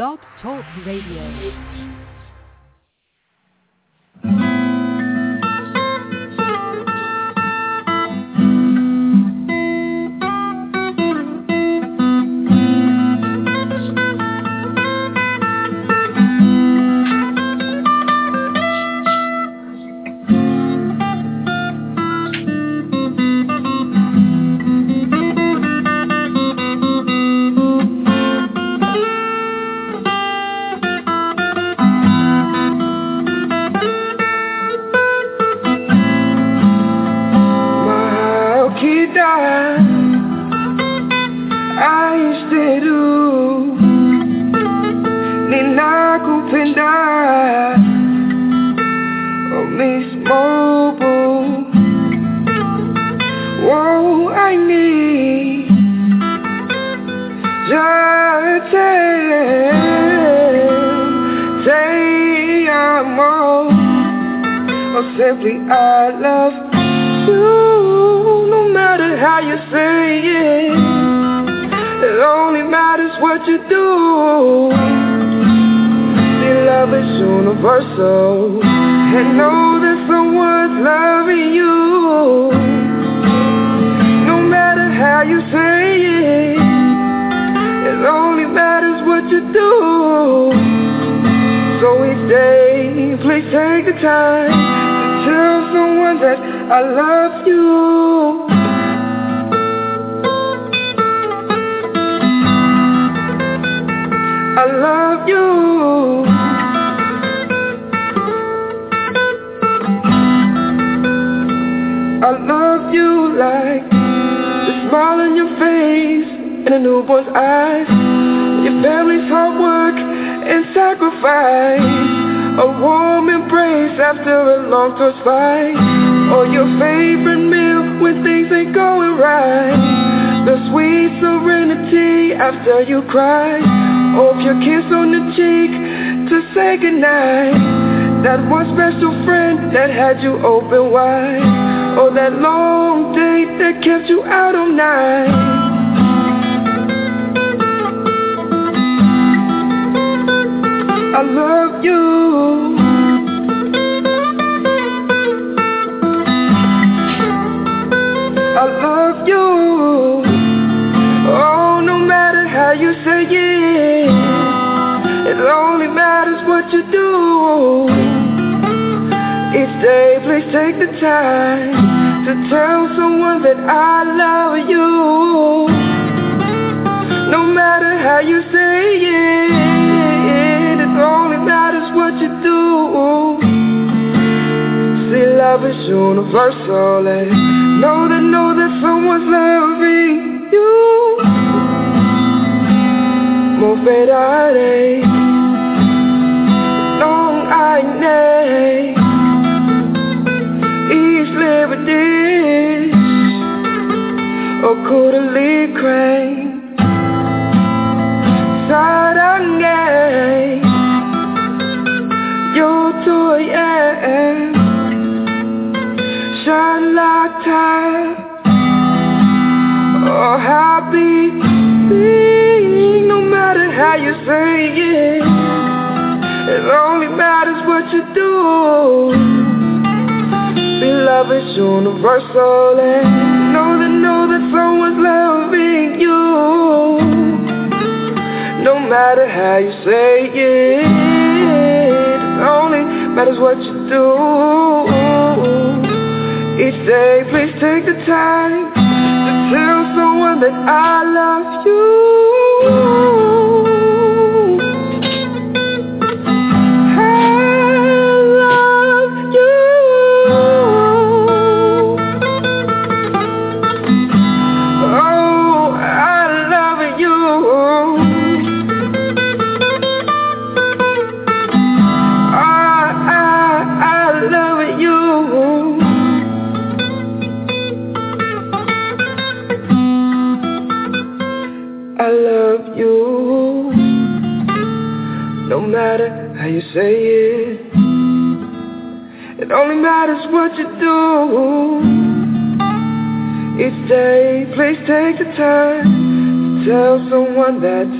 Blog Talk Radio. do oh. shine like time. Oh, happy being, no matter how you say it, it only matters what you do. See, love is universal, and know that know that someone's loving you. No matter how you say it, it only matters what you do. Each day, please take the time to tell someone that I love you. say it. It only matters what you do. Each day, please take the time to tell someone that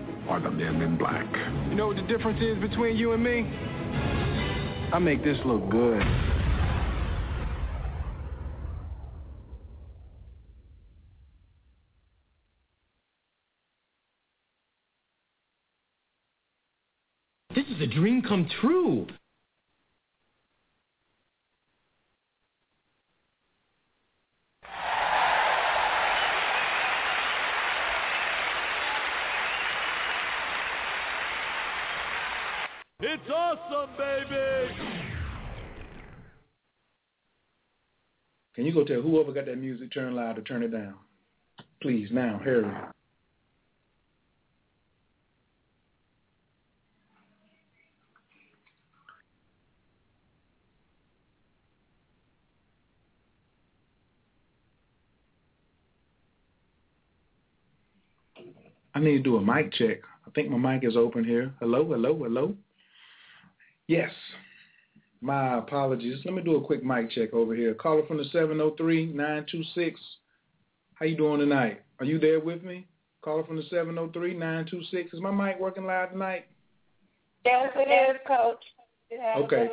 are the men in black. You know what the difference is between you and me? I make this look good. This is a dream come true. It's awesome, baby! Can you go tell whoever got that music turned loud to turn it down? Please, now, hurry. I need to do a mic check. I think my mic is open here. Hello, hello, hello. Yes. My apologies. Let me do a quick mic check over here. Caller from the 703-926. How you doing tonight? Are you there with me? Caller from the 703-926. Is my mic working loud tonight? Yes, it is, Coach. Okay.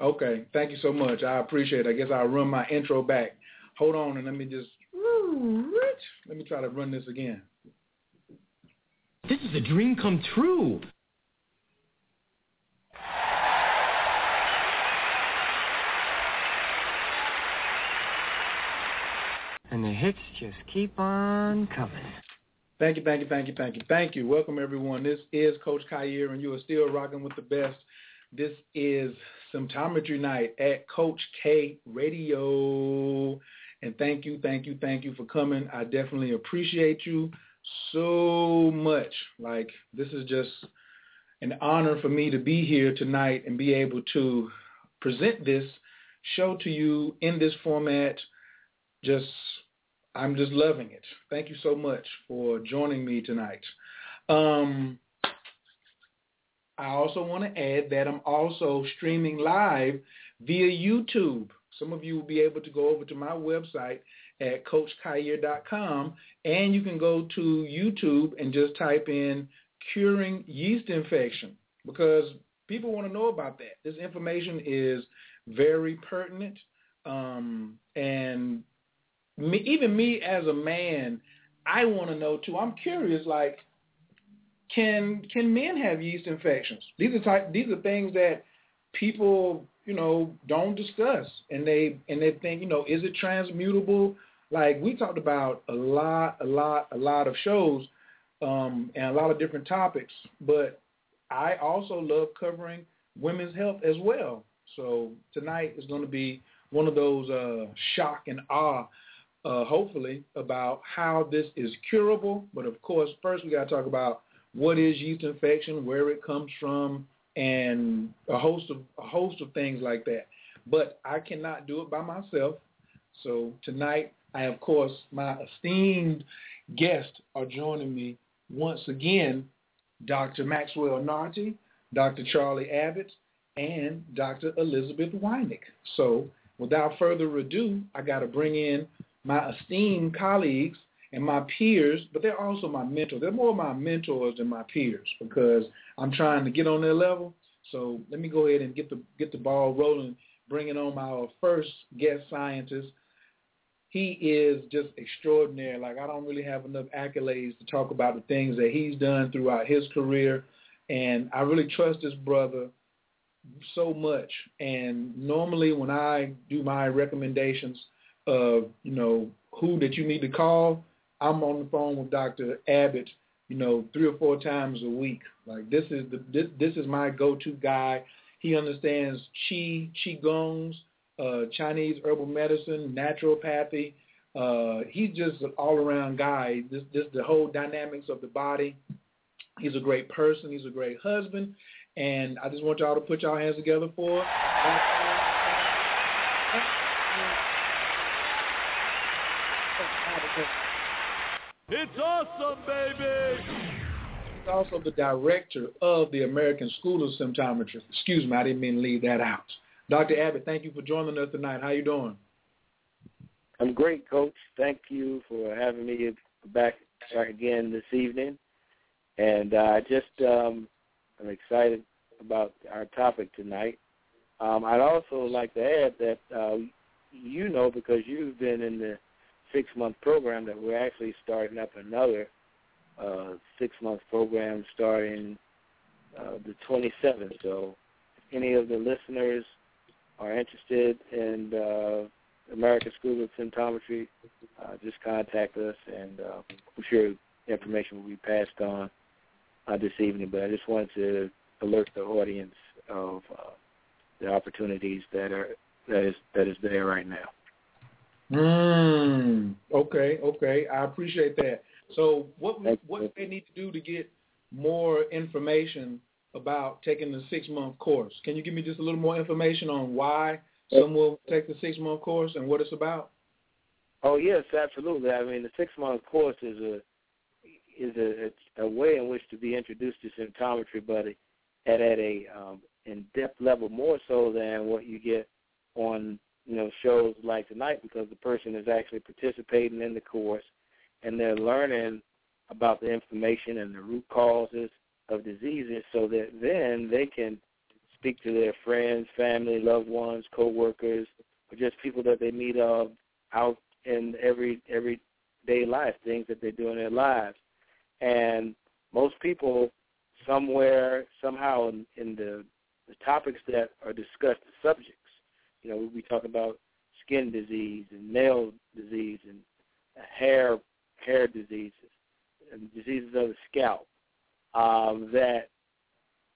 Okay. Thank you so much. I appreciate it. I guess I'll run my intro back. Hold on and let me just let me try to run this again. This is a dream come true. And the hits just keep on coming. Thank you, thank you, thank you, thank you, thank you. Welcome everyone. This is Coach Khayr, and you are still rocking with the best. This is Symptometry Night at Coach K Radio. And thank you, thank you, thank you for coming. I definitely appreciate you so much. Like this is just an honor for me to be here tonight and be able to present this show to you in this format. Just I'm just loving it. Thank you so much for joining me tonight. Um, I also want to add that I'm also streaming live via YouTube. Some of you will be able to go over to my website at coachkhayr.com and you can go to YouTube and just type in curing yeast infection because people want to know about that. This information is very pertinent um, and me, even me as a man, I want to know too. I'm curious, like, can can men have yeast infections? These are type, these are things that people you know don't discuss, and they and they think you know is it transmutable? Like we talked about a lot, a lot, a lot of shows, um, and a lot of different topics. But I also love covering women's health as well. So tonight is going to be one of those uh, shock and awe uh, hopefully, about how this is curable. But of course, first we got to talk about what is yeast infection, where it comes from, and a host of a host of things like that. But I cannot do it by myself. So tonight, I of course my esteemed guests are joining me once again, Dr. Maxwell Nartey, Dr. Charlie Abbott, and Dr. Elizabeth Weinick. So without further ado, I got to bring in my esteemed colleagues and my peers, but they're also my mentors. They're more my mentors than my peers because I'm trying to get on their level. So let me go ahead and get the get the ball rolling, bringing on our first guest scientist. He is just extraordinary. Like I don't really have enough accolades to talk about the things that he's done throughout his career, and I really trust this brother so much. And normally when I do my recommendations of, you know, who that you need to call, I'm on the phone with Dr. Abbott, you know, three or four times a week. Like this is the this, this is my go-to guy. He understands qi, gongs, uh, Chinese herbal medicine, naturopathy, Uh, he's just an all-around guy. Just, just the whole dynamics of the body. He's a great person. He's a great husband. And I just want y'all to put y'all hands together for. It's awesome, baby! He's also the director of the American School of Symptometry. Excuse me, I didn't mean to leave that out. Dr. Abbott, thank you for joining us tonight. How you doing? I'm great, Coach. Thank you for having me back, back again this evening. And I uh, just um, I'm excited about our topic tonight. Um, I'd also like to add that uh, you know because you've been in the six month program that we're actually starting up another uh, six month program starting uh, the 27th. So, if any of the listeners are interested in uh, American School of Symptometry, uh, just contact us, and uh, I'm sure information will be passed on uh, this evening. But I just wanted to alert the audience of uh, the opportunities that are that is that is there right now. Mm, okay, okay. I appreciate that. So what what they need to do to get more information about taking the six month course? Can you give me just a little more information on why someone will take the six month course and what it's about? Oh yes, absolutely. I mean, the six month course is a is a, a way in which to be introduced to symptometry, but at at a um, in depth level more so than what you get on you know shows like tonight because the person is actually participating in the course and they're learning about the information and the root causes of diseases so that then they can speak to their friends, family, loved ones, coworkers, or just people that they meet of out in every everyday life, things that they do in their lives. And most people somewhere, somehow in, in the, the topics that are discussed, the subjects, you know, we talk about skin disease and nail disease and hair hair diseases and diseases of the scalp. Um, that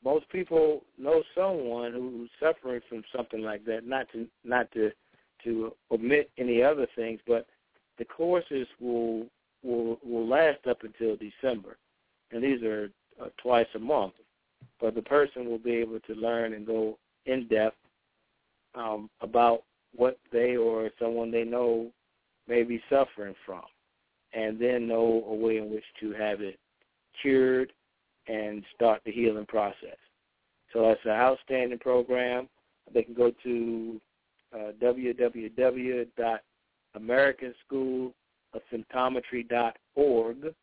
most people know someone who's suffering from something like that. Not to not to to omit any other things, but the courses will will will last up until December, and these are uh, twice a month. But the person will be able to learn and go in depth um, about what they or someone they know may be suffering from, and then know a way in which to have it cured and start the healing process. So that's an outstanding program. They can go to uh, www.americanschoolofsymptometry.org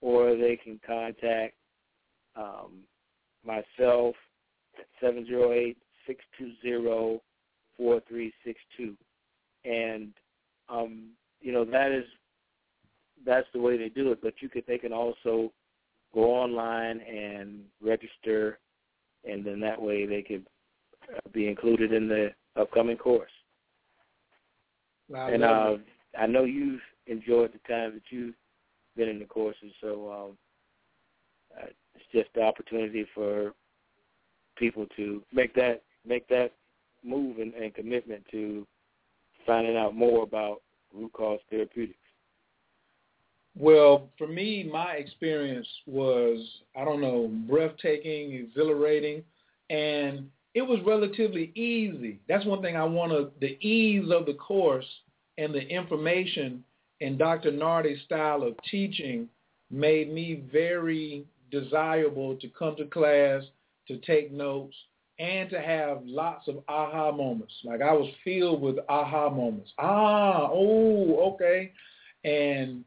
or they can contact um, myself at 708 620 4362. And, um, you know, that is, that's the way they do it. But you could, they can also go online and register, and then that way they could be included in the upcoming course. Wow, and uh, I know you've enjoyed the time that you've been in the courses, so um, uh, it's just the opportunity for people to make that make that move and, and commitment to finding out more about root cause therapeutics. Well, for me, my experience was, I don't know, breathtaking, exhilarating, and it was relatively easy. That's one thing I want to, the ease of the course and the information and Dr. Nartey's style of teaching made me very desirable to come to class, to take notes, and to have lots of aha moments. Like I was filled with aha moments. Ah, oh, okay. And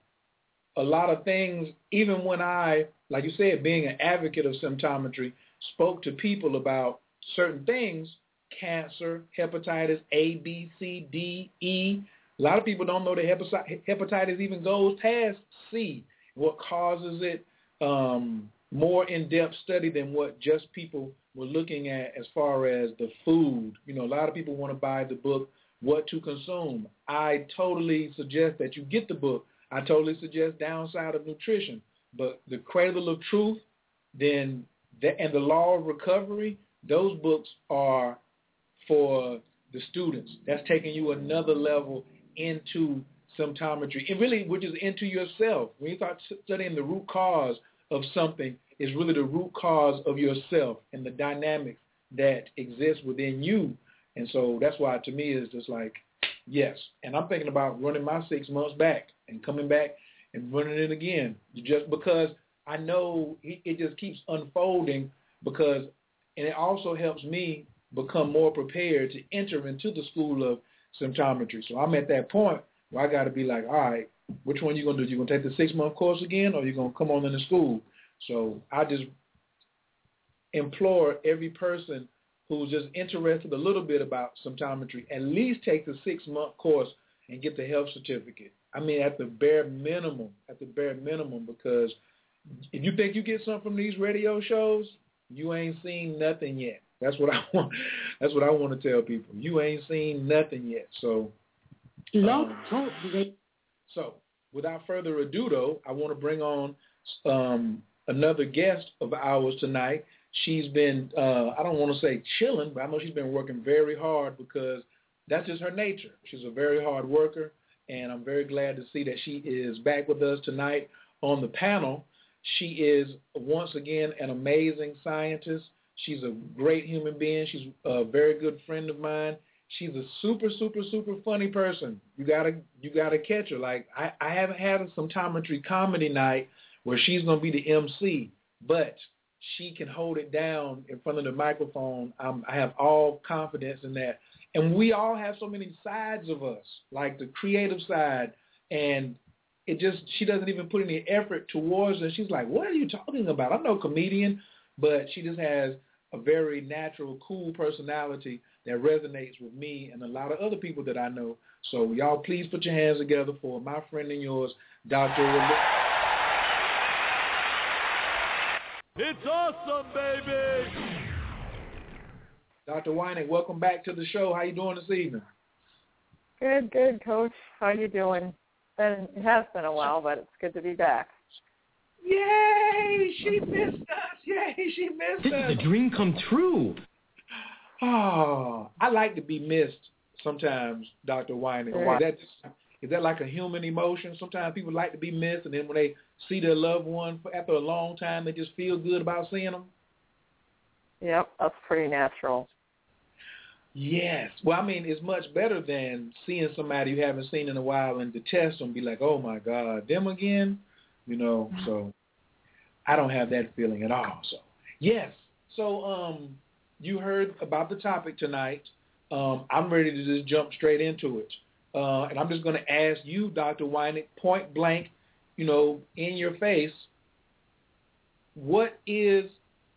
a lot of things, even when I, like you said, being an advocate of symptometry, spoke to people about certain things, cancer, hepatitis A, B, C, D, E. A lot of people don't know that hepatitis even goes past C, what causes it, um, more in-depth study than what just people were looking at as far as the food. You know, a lot of people want to buy the book, What to Consume. I totally suggest that you get the book I totally suggest Downside of Nutrition. But The Cradle of Truth, then the, and The Law of Recovery, those books are for the students. That's taking you another level into symptometry, and really, which is into yourself. When you start studying the root cause of something, is really the root cause of yourself and the dynamics that exist within you. And so that's why, to me, it's just like, yes. And I'm thinking about running my six months back and coming back and running it again, just because I know it just keeps unfolding. Because, and it also helps me become more prepared to enter into the school of symptometry. So I'm at that point where I got to be like, all right, which one you gonna do? You gonna take the six month course again, or you gonna come on in the school? So I just implore every person who's just interested a little bit about symptometry, at least take the six month course and get the health certificate. I mean, at the bare minimum, at the bare minimum, because if you think you get something from these radio shows, you ain't seen nothing yet. That's what I want. That's what I want to tell people. You ain't seen nothing yet. So, um, So, without further ado, though, I want to bring on um, another guest of ours tonight. She's been, uh, I don't want to say chilling, but I know she's been working very hard because that's just her nature. She's a very hard worker, and I'm very glad to see that she is back with us tonight on the panel. She is once again an amazing scientist. She's a great human being. She's a very good friend of mine. She's a super, super, super funny person. You gotta, you gotta catch her. Like I, I haven't had a symptometry comedy night where she's gonna be the MC, but she can hold it down in front of the microphone. I'm, I have all confidence in that. And we all have so many sides of us, like the creative side, and it just she doesn't even put any effort towards it. She's like, "What are you talking about? I'm no comedian," but she just has a very natural, cool personality that resonates with me and a lot of other people that I know. So y'all please put your hands together for my friend and yours, Dr. It's awesome, baby! Dr. Weinig, welcome back to the show. How you doing this evening? Good, good, Coach. How you doing? Been, it has been a while, but it's good to be back. Yay! She missed us. Yay! She missed this us. This is a dream come true. Oh, I like to be missed sometimes, Dr. Weinig. Yeah. That just, is that like a human emotion? Sometimes people like to be missed, and then when they see their loved one after a long time, they just feel good about seeing them. Yep, that's pretty natural. Yes. Well, I mean, it's much better than seeing somebody you haven't seen in a while and detest them, be like, oh my God, them again? You know, so I don't have that feeling at all. So, yes. So, um, you heard about the topic tonight. Um, I'm ready to just jump straight into it. Uh, and I'm just going to ask you, Dr. Weinig, point blank, you know, in your face, what is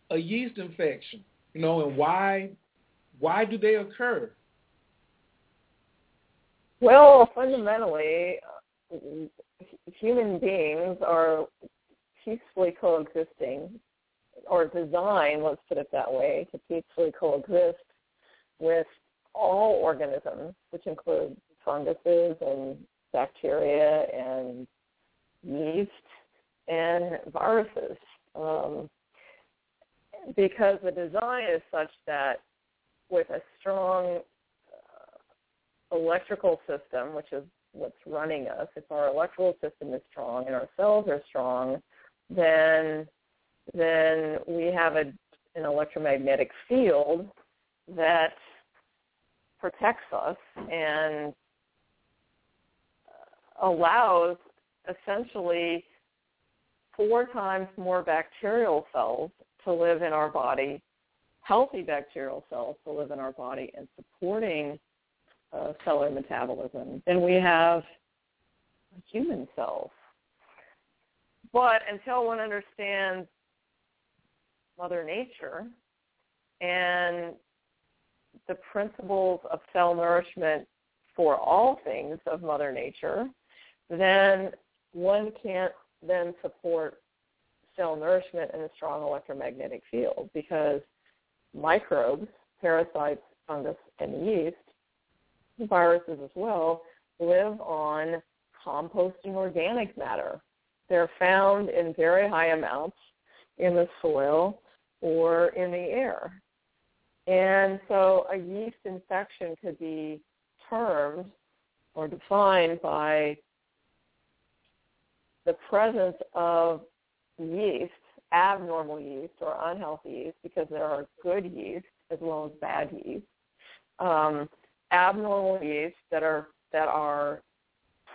a yeast infection? You know, and why why do they occur? Well, fundamentally, human beings are peacefully coexisting, or designed, let's put it that way, to peacefully coexist with all organisms, which include funguses and bacteria and yeast and viruses. Um, because the design is such that with a strong uh, electrical system, which is what's running us, if our electrical system is strong and our cells are strong, then then we have a, an electromagnetic field that protects us and allows essentially four times more bacterial cells to live in our body, healthy bacterial cells to live in our body and supporting uh, cellular metabolism than we have human cells. But until one understands Mother Nature and the principles of cell nourishment for all things of Mother Nature, then one can't then support cell nourishment in a strong electromagnetic field because microbes, parasites, fungus, and yeast, viruses as well, live on composting organic matter. They're found in very high amounts in the soil or in the air. And so a yeast infection could be termed or defined by the presence of yeast, abnormal yeast or unhealthy yeast, because there are good yeast as well as bad yeast. Um, abnormal yeast that are that are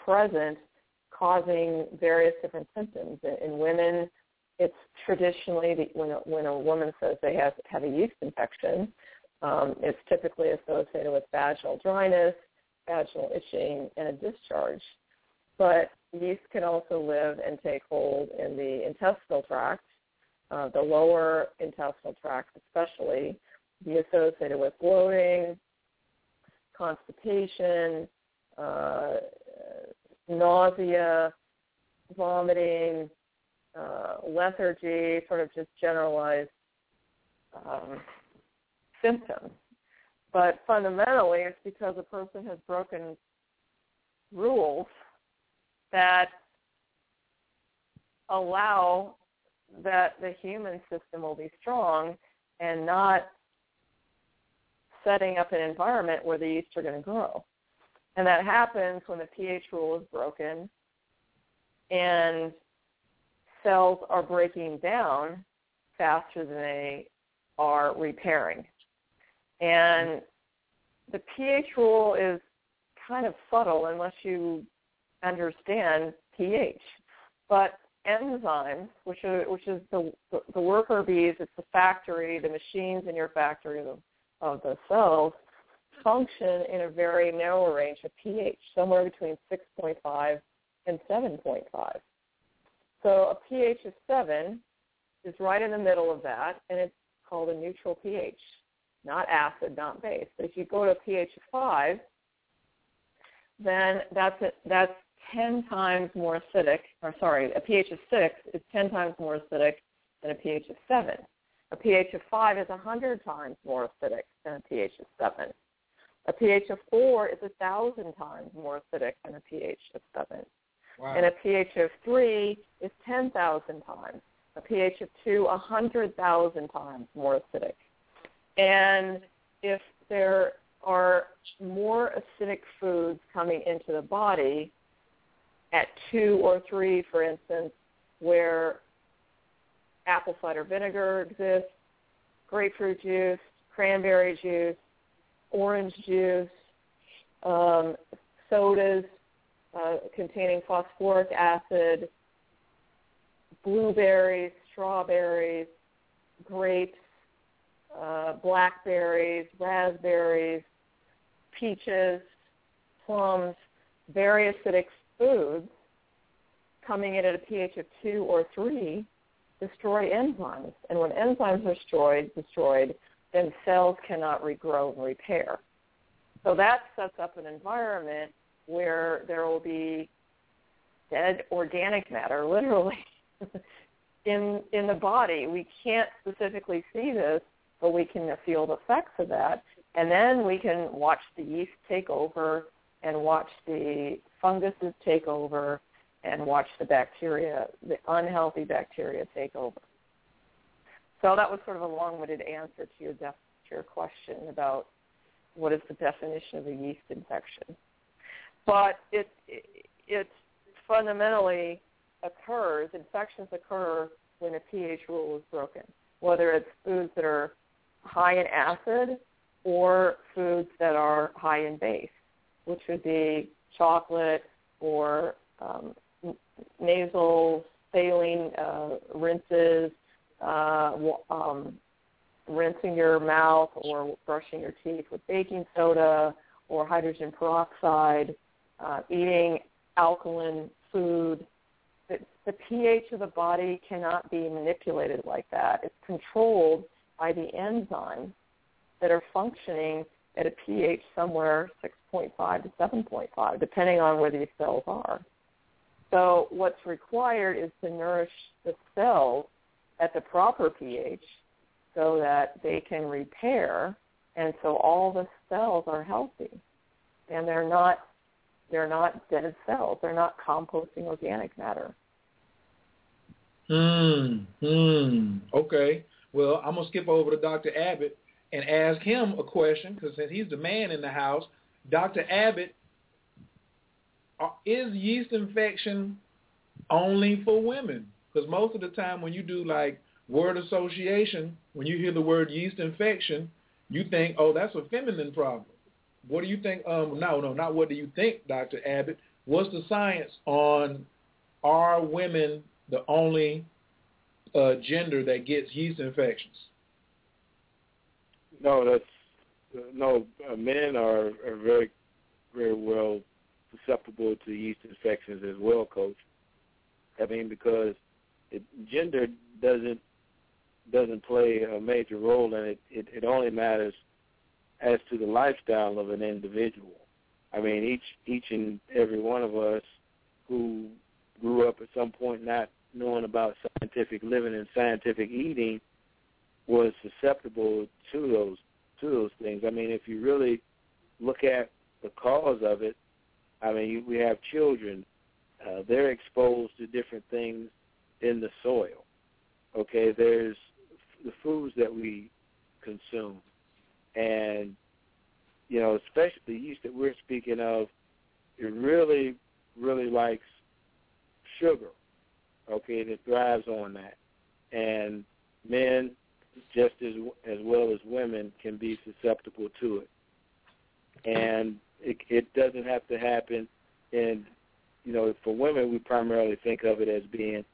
present causing various different symptoms. In women, it's traditionally the, when a, when a woman says they have have a yeast infection, um, it's typically associated with vaginal dryness, vaginal itching, and a discharge. But yeast can also live and take hold in the intestinal tract, uh, the lower intestinal tract especially, be associated with bloating, constipation, uh, nausea, vomiting, uh, lethargy, sort of just generalized um, symptoms. But fundamentally, it's because a person has broken rules that allow that the human system will be strong and not setting up an environment where the yeast are going to grow. And that happens when the pH rule is broken and cells are breaking down faster than they are repairing. And the pH rule is kind of subtle unless you understand pH. But enzymes, which are which is the the worker bees, it's the factory, the machines in your factory of the, of the cells, function in a very narrow range of pH, somewhere between 6.5 and 7.5. So a pH of 7 is right in the middle of that, and it's called a neutral pH, not acid, not base. But if you go to a pH of 5, then that's a, that's 10 times more acidic, or sorry, a pH of 6 is 10 times more acidic than a pH of 7. A pH of 5 is 100 times more acidic than a pH of 7. A pH of 4 is 1,000 times more acidic than a pH of 7. Wow. And a pH of 3 is 10,000 times. A pH of 2, 100,000 times more acidic. And if there are more acidic foods coming into the body at 2 or 3, for instance, where apple cider vinegar exists, grapefruit juice, cranberry juice, orange juice, um, sodas uh, containing phosphoric acid, blueberries, strawberries, grapes, uh, blackberries, raspberries, peaches, plums, very acidic foods coming in at a pH of 2 or 3 destroy enzymes. And when enzymes are destroyed, destroyed, then cells cannot regrow and repair. So that sets up an environment where there will be dead organic matter, literally, in in the body. We can't specifically see this, but we can feel the effects of that, and then we can watch the yeast take over and watch the funguses take over and watch the bacteria, the unhealthy bacteria take over. So that was sort of a long-winded answer to your, def- to your question about what is the definition of a yeast infection. But it, it, it fundamentally occurs, infections occur when a pH rule is broken, whether it's foods that are high in acid or foods that are high in base, which would be chocolate or um, nasal saline uh, rinses, uh, um, rinsing your mouth or brushing your teeth with baking soda or hydrogen peroxide, uh, eating alkaline food. The, the pH of the body cannot be manipulated like that. It's controlled by the enzymes that are functioning at a pH somewhere 6.5 to 7.5, depending on where these cells are. So what's required is to nourish the cells at the proper pH so that they can repair and so all the cells are healthy. And they're not they're not dead cells. They're not composting organic matter. Hmm hmm. Okay. Well i'm to skip over to dr abbott and ask him a question because since he's the man in the house dr abbott is yeast infection only for women. Because most of the time when you do like word association, when you hear the word yeast infection, you think, oh, that's a feminine problem. What do you think? Um, no, no, not what do you think, Dr. Abbott. What's the science on are women the only uh, gender that gets yeast infections? No, that's uh, no. Uh, men are, are very, very well susceptible to yeast infections as well, Coach. I mean, because it, gender doesn't doesn't play a major role in it. It, it only matters as to the lifestyle of an individual. I mean, each each and every one of us who grew up at some point not knowing about scientific living and scientific eating was susceptible to those to those things. I mean, if you really look at the cause of it, I mean, you, we have children; uh, they're exposed to different things in the soil. Okay, there's the foods that we consume, and you know, especially the yeast that we're speaking of, it really, really likes sugar. Okay, and it thrives on that, and men, just as as well as women, can be susceptible to it, and it, it doesn't have to happen And you know, for women we primarily think of it as being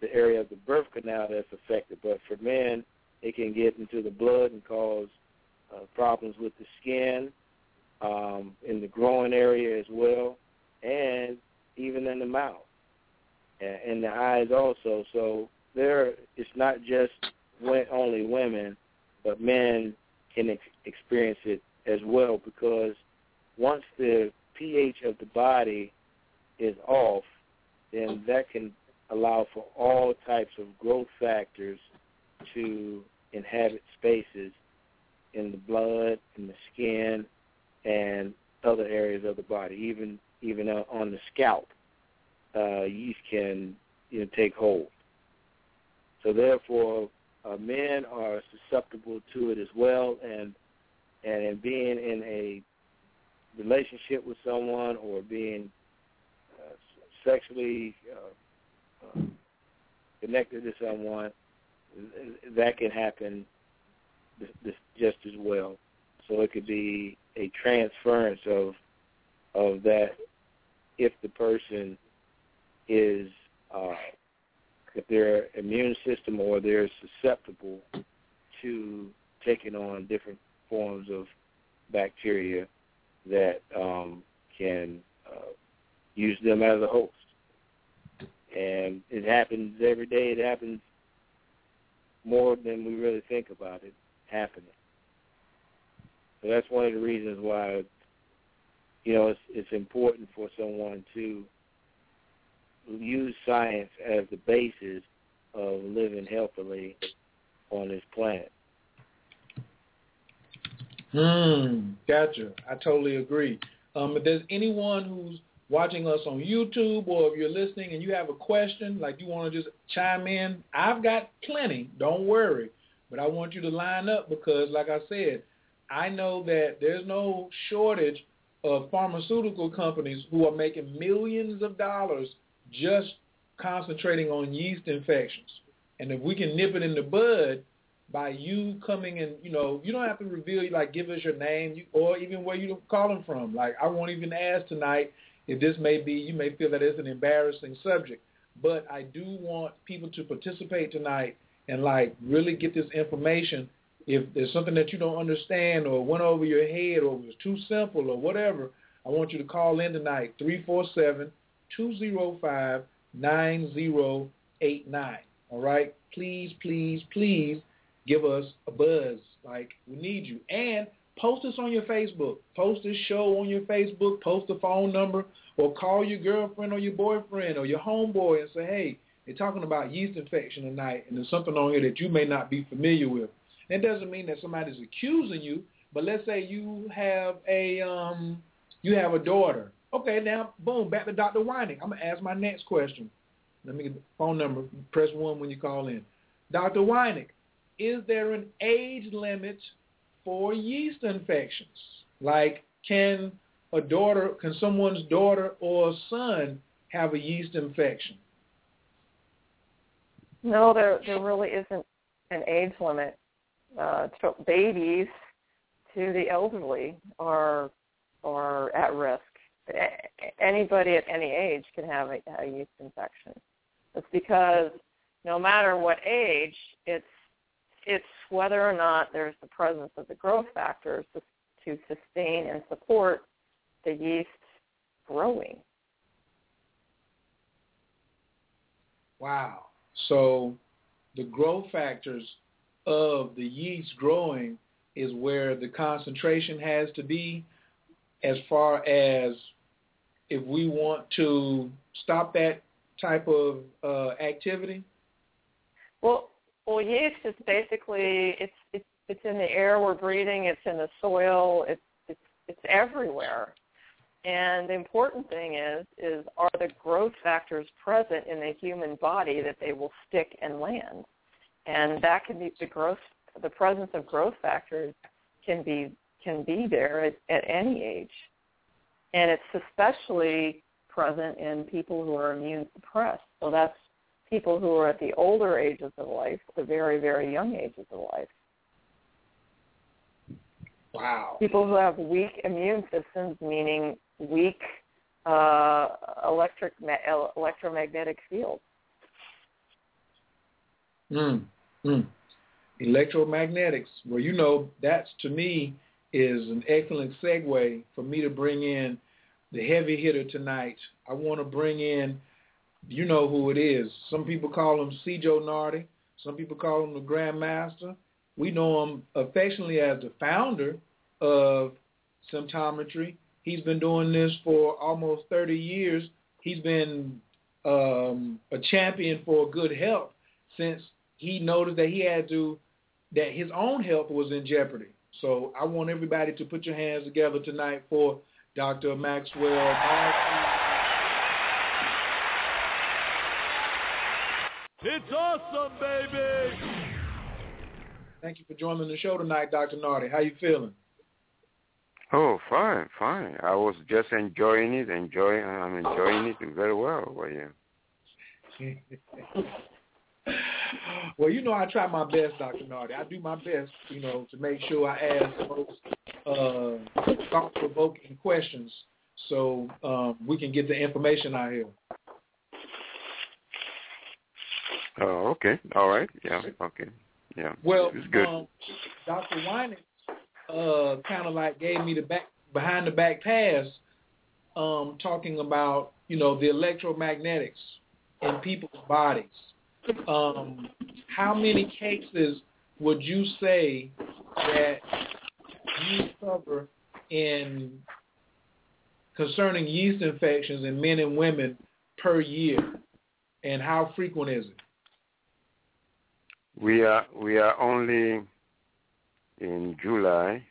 the area of the birth canal that's affected, but for men it can get into the blood and cause uh, problems with the skin, um, in the growing area as well, and even in the mouth and in the eyes also. So there, it's not just only women, but men can ex- experience it as well because once the pH of the body is off, then that can allow for all types of growth factors to inhabit spaces in the blood, in the skin, and other areas of the body, even even uh, on the scalp. Uh, yeast can you know take hold. So therefore, uh, men are susceptible to it as well, and and in being in a relationship with someone or being uh, sexually uh, uh, connected to someone, that can happen just as well. So it could be a transference of of that if the person is uh, if their immune system or they're susceptible to taking on different forms of bacteria that um, can uh, use them as a host. And it happens every day. It happens more than we really think about it happening. So that's one of the reasons why, you know, it's, it's important for someone to use science as the basis of living healthily on this planet. Hmm, gotcha. I totally agree. Um, if there's anyone who's watching us on YouTube or if you're listening and you have a question, like you want to just chime in, I've got plenty. Don't worry. But I want you to line up because, like I said, I know that there's no shortage of pharmaceutical companies who are making millions of dollars just concentrating on yeast infections. And if we can nip it in the bud by you coming and, you know, you don't have to reveal, like, give us your name or even where you're calling from. Like, I won't even ask tonight if this may be, you may feel that it's an embarrassing subject. But I do want people to participate tonight and, like, really get this information if there's something that you don't understand or went over your head or was too simple or whatever, I want you to call in tonight, 347-205-9089. All right? Please, please, please give us a buzz. Like, we need you. And post us on your Facebook. Post this show on your Facebook. Post the phone number or call your girlfriend or your boyfriend or your homeboy and say, hey, they're talking about yeast infection tonight and there's something on here that you may not be familiar with. That doesn't mean that somebody's accusing you, but let's say you have a um you have a daughter. Okay, now boom, back to Dr. Weinig. I'm gonna ask my next question. Let me get the phone number. Press one when you call in. Dr. Weinig, is there an age limit for yeast infections? Like, can a daughter, can someone's daughter or son have a yeast infection? No, there there really isn't an age limit. Uh, babies to the elderly are are at risk. Anybody at any age can have a, a yeast infection. It's because no matter what age, it's it's whether or not there's the presence of the growth factors to, to sustain and support the yeast growing. Wow. So the growth factors of the yeast growing is where the concentration has to be as far as if we want to stop that type of uh, activity? Well, well, yeast is basically it's it's it's in the air we're breathing. It's in the soil. It's it's it's everywhere. And the important thing is is are the growth factors present in the human body that they will stick and land? And that can be the growth the presence of growth factors can be can be there at, at any age. And it's especially present in people who are immune suppressed. So that's people who are at the older ages of life, the very, very young ages of life. Wow. People who have weak immune systems, meaning weak uh, electric electromagnetic fields. Mm, mm. Electromagnetics. Well, you know, that's to me is an excellent segue for me to bring in the heavy hitter tonight. I want to bring in, you know who it is. Some people call him C. Joe Nartey. Some people call him the Grandmaster. We know him affectionately as the founder of symptometry. He's been doing this for almost 30 years. He's been um, a champion for good health since he noticed that he had to, that his own health was in jeopardy. So I want everybody to put your hands together tonight for Dr. Maxwell It's awesome, baby! Thank you for joining the show tonight, Dr. Nartey. How you feeling? Oh, fine, fine. I was just enjoying it, enjoying. I'm enjoying it very well. Well, yeah. Well, you know, I try my best, Dr. Nartey. I do my best, you know, to make sure I ask the most uh, thought-provoking questions so um, we can get the information out here. Oh, okay. All right. Yeah. Okay. Yeah. Well, it's good. Um, Dr. Winans uh, kind of like gave me the back behind the back pass, um, talking about you know the electromagnetics in people's bodies. Um, how many cases would you say that you cover in concerning yeast infections in men and women per year, and how frequent is it? We are we are only in July,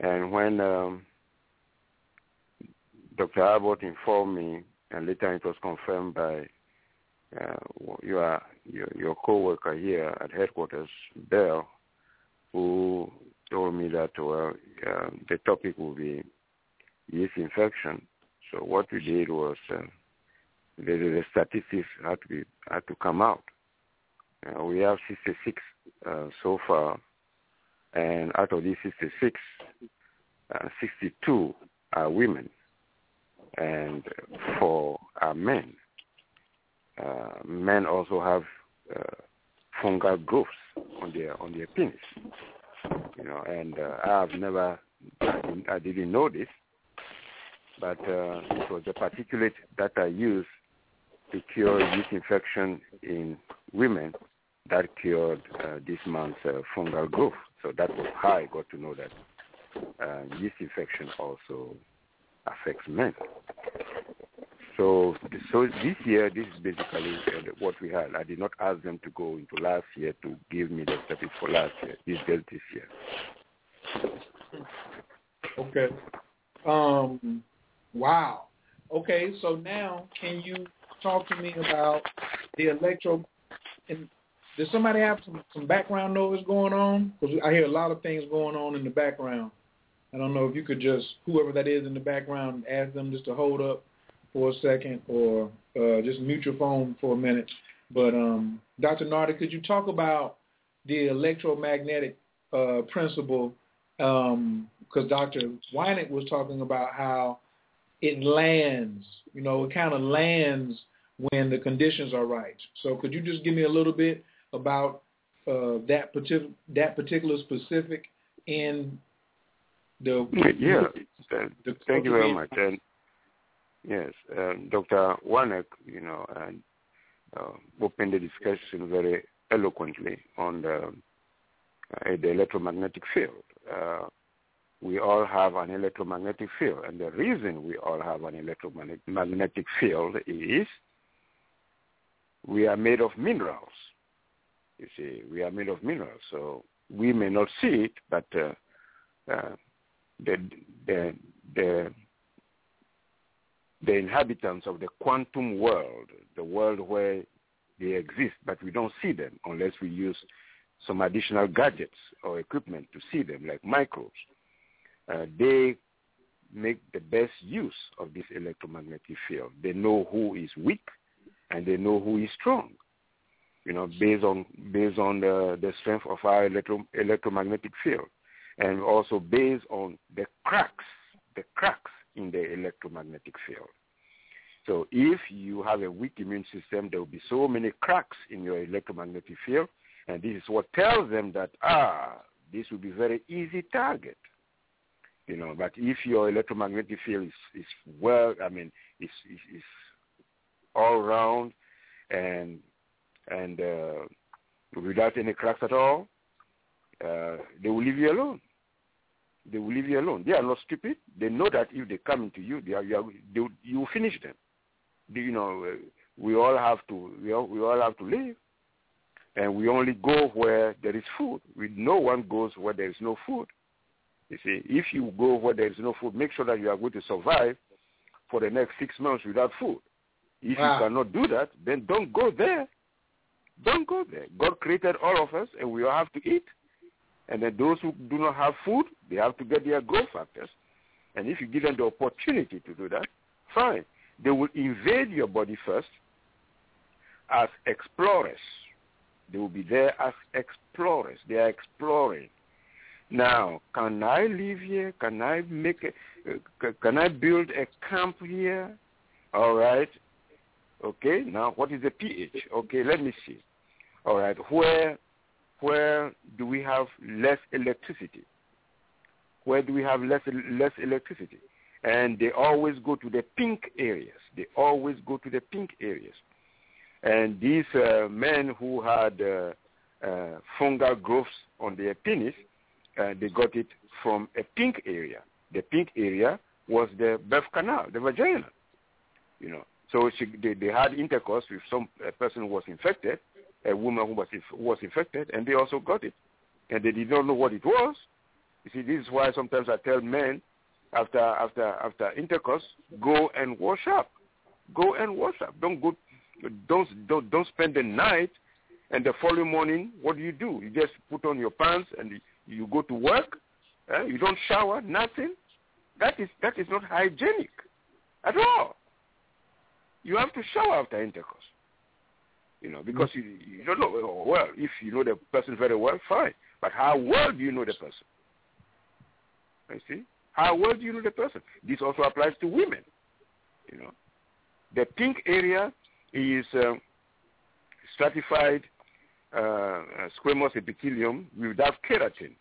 and when um, Dr. Abbott informed me, and later it was confirmed by uh, your, your your co-worker here at headquarters, Bell, who told me that well uh, the topic will be yeast infection. So what we did was uh, the, the statistics had to be had to come out. Uh, we have 66 uh, so far and out of these 66, uh, 62 are women, and four are men, uh, men also have uh, fungal growths on their on their penis. You know, and uh, I've never, I didn't, I didn't know this, but uh, it was the particulate that I used to cure yeast infection in women that cured uh, this man's uh, fungal growth. So that was how I got to know that uh, yeast infection also affects men. So, so this year, this is basically uh, what we had. I did not ask them to go into last year to give me the statistics for last year. This just this year. Okay. Um. Wow. Okay. So now, can you talk to me about the electro? And does somebody have some, some background noise going on? Because I hear a lot of things going on in the background. I don't know if you could just, whoever that is in the background, ask them just to hold up for a second or uh, just mute your phone for a minute. But um, Dr. Nartey, could you talk about the electromagnetic uh, principle? Because um, Dr. Weineck was talking about how it lands, you know, it kind of lands when the conditions are right. So could you just give me a little bit about uh, that particular that particular specific in the yeah. The, the Thank you very much. And yes, um, Dr. Weineck, you know, and uh, opened the discussion very eloquently on the, uh, the electromagnetic field. Uh, we all have an electromagnetic field, and the reason we all have an electromagnetic field is we are made of minerals. You see, we are made of minerals, so we may not see it, but uh, uh, the the the the inhabitants of the quantum world, the world where they exist, but we don't see them unless we use some additional gadgets or equipment to see them, like microbes. Uh, they make the best use of this electromagnetic field. They know who is weak and they know who is strong. You know, based on based on the, the strength of our electro, electromagnetic field, and also based on the cracks, the cracks in the electromagnetic field. So if you have a weak immune system, there will be so many cracks in your electromagnetic field, and this is what tells them that ah, this will be very easy target. You know, but if your electromagnetic field is, is well, I mean, is, is, is all round and and uh, without any cracks at all, uh, they will leave you alone. They will leave you alone. They are not stupid. They know that if they come into you, they are, you, are, they, you finish them. You know, uh, we all have to we all, we all have to live, and we only go where there is food. We, no one goes where there is no food. You see, if you go where there is no food, make sure that you are going to survive for the next six months without food. If wow. you cannot do that, then don't go there. Don't go there. God created all of us, and we all have to eat. And then those who do not have food, they have to get their growth factors. And if you give them the opportunity to do that, fine. They will invade your body first as explorers. They will be there as explorers. They are exploring. Now, can I live here? Can I make a, uh, can I build a camp here? All right. Okay. Now, what is the pH? Okay, let me see. All right. Where where do we have less electricity? Where do we have less less electricity? And they always go to the pink areas. They always go to the pink areas. And these uh, men who had uh, uh, fungal growths on their penis, uh, they got it from a pink area. The pink area was the birth canal, the vagina. You know, so she, they, they had intercourse with some person who was infected, a woman who was was infected, and they also got it, and they did not know what it was. You see, this is why sometimes I tell men after after after intercourse, go and wash up, go and wash up. Don't go, don't don't don't spend the night, and the following morning, what do you do? You just put on your pants and you go to work. Eh? You don't shower, nothing. That is that is not hygienic at all. You have to shower after intercourse. You know, because you, you don't know oh, well. If you know the person very well, fine. But how well do you know the person? I see. How well do you know the person? This also applies to women. You know, the pink area is uh, stratified uh, squamous epithelium without keratin.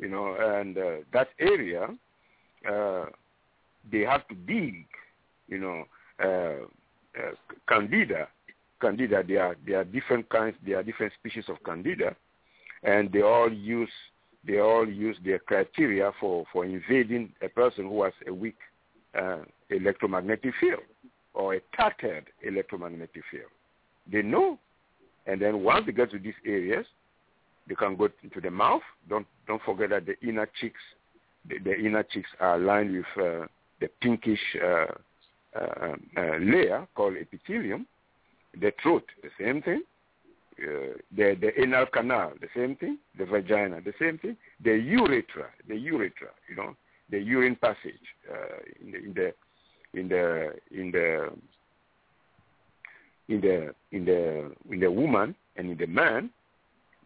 You know, and uh, that area uh, they have to dig. You know, uh, uh, candida candida. There are there are different kinds. There are different species of candida, and they all use they all use their criteria for for invading a person who has a weak uh, electromagnetic field or a tattered electromagnetic field. They know, and then once they get to these areas, they can go into the mouth. Don't don't forget that the inner cheeks, the, the inner cheeks are lined with uh, the pinkish uh, uh, uh layer called epithelium, the throat, the same thing. Uh, the the anal canal, the same thing. The vagina, the same thing. The urethra, the urethra, you know, the urine passage uh, in, the, in the in the in the in the in the in the woman and in the man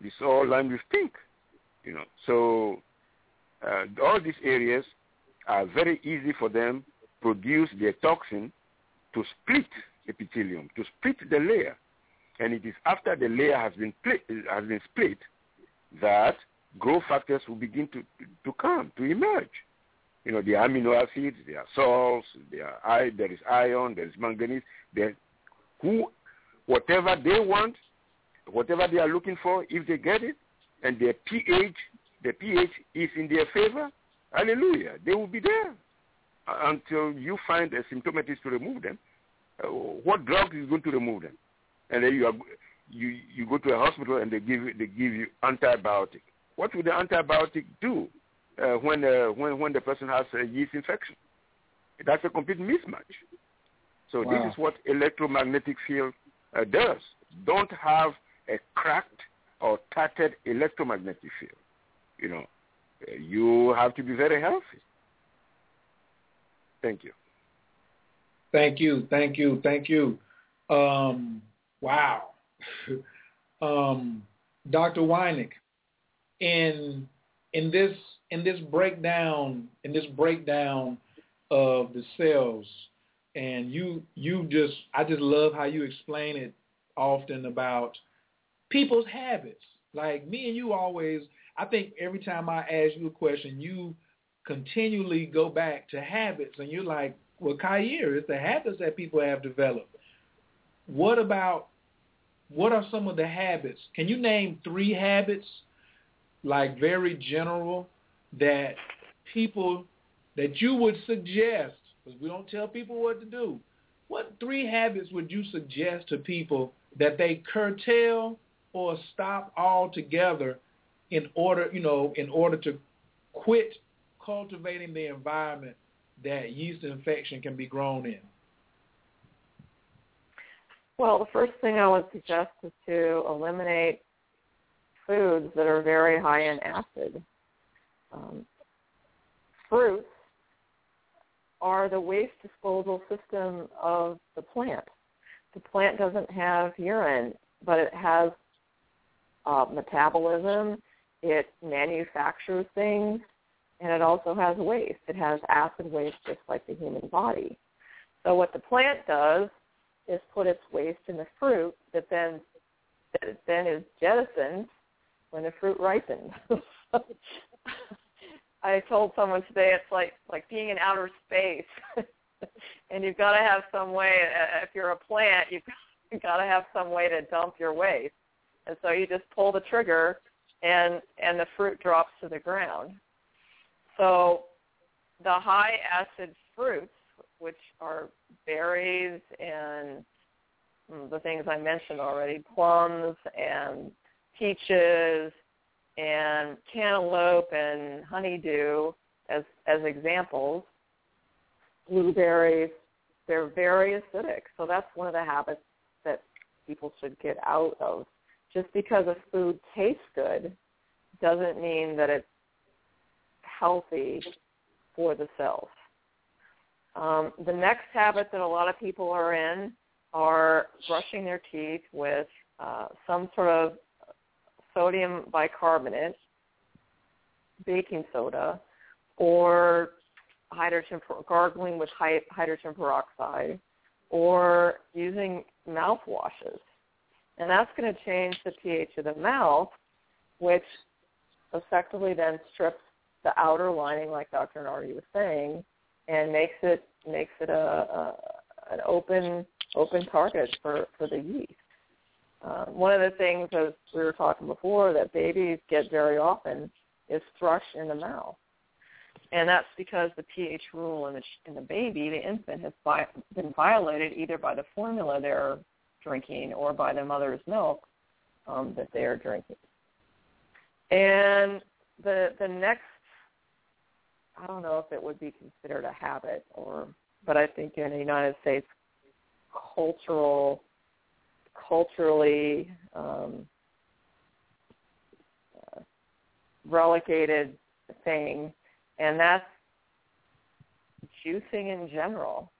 this all lined with pink. You know, so uh, all these areas are very easy for them produce their toxin to split epithelium, to split the layer. And it is after the layer has been, split, has been split that growth factors will begin to, to come, to emerge. You know, the amino acids, there are salts, there, is iron, there is manganese. There, who, whatever they want, whatever they are looking for, if they get it, and their pH, the pH is in their favor, hallelujah, they will be there uh, until you find a symptomatist to remove them. Uh, what drug is going to remove them? And then you are, you you go to a hospital and they give you, they give you antibiotic. What will the antibiotic do uh, when uh, when when the person has a yeast infection? That's a complete mismatch. So wow. this is what electromagnetic field uh, does. Don't have a cracked or tattered electromagnetic field. You know, uh, you have to be very healthy. Thank you. Thank you, thank you, thank you. Um, wow. um, Dr. Weinig, in in this in this breakdown in this breakdown of the cells, and you you just I just love how you explain it often about people's habits. Like me and you always, I think every time I ask you a question, you continually go back to habits, and you're like, well, Khayr, it's the habits that people have developed. What about what are some of the habits? Can you name three habits, like very general, that people that you would suggest? Because we don't tell people what to do. What three habits would you suggest to people that they curtail or stop altogether in order, you know, in order to quit cultivating the environment that yeast infection can be grown in? Well, the first thing I would suggest is to eliminate foods that are very high in acid. Um, fruits are the waste disposal system of the plant. The plant doesn't have urine, but it has uh, metabolism. It manufactures things and it also has waste. It has acid waste just like the human body. So what the plant does is put its waste in the fruit that then that then is jettisoned when the fruit ripens. I told someone today it's like like being in outer space, and you've got to have some way. Uh, if you're a plant, you've got to have some way to dump your waste, and so you just pull the trigger, and and the fruit drops to the ground. So the high acid fruits, which are berries and the things I mentioned already, plums and peaches and cantaloupe and honeydew as as examples, blueberries, they're very acidic. So that's one of the habits that people should get out of. Just because a food tastes good doesn't mean that it's healthy for the cells. Um, the next habit that a lot of people are in are brushing their teeth with uh, some sort of sodium bicarbonate, baking soda, or hydrogen gargling with hydrogen peroxide, or using mouthwashes. And that's going to change the pH of the mouth, which effectively then strips the outer lining, like Dr. Nartey was saying, and makes it makes it a, a an open open target for for the yeast. Uh, one of the things, as we were talking before, that babies get very often is thrush in the mouth, and that's because the pH rule in the in the baby, the infant, has bi- been violated either by the formula they're drinking or by the mother's milk um, that they are drinking. And the the next I don't know if it would be considered a habit or, but I think in the United States, cultural, culturally um, relegated thing, and that's juicing in general.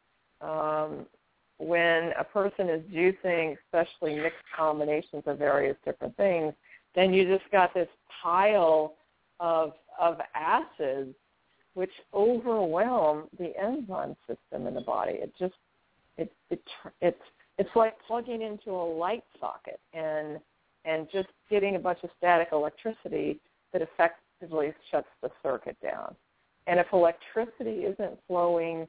Um, when a person is juicing, especially mixed combinations of various different things, then you just got this pile of of acids which overwhelm the enzyme system in the body. It just it it it's it's like plugging into a light socket and and just getting a bunch of static electricity that effectively shuts the circuit down. And if electricity isn't flowing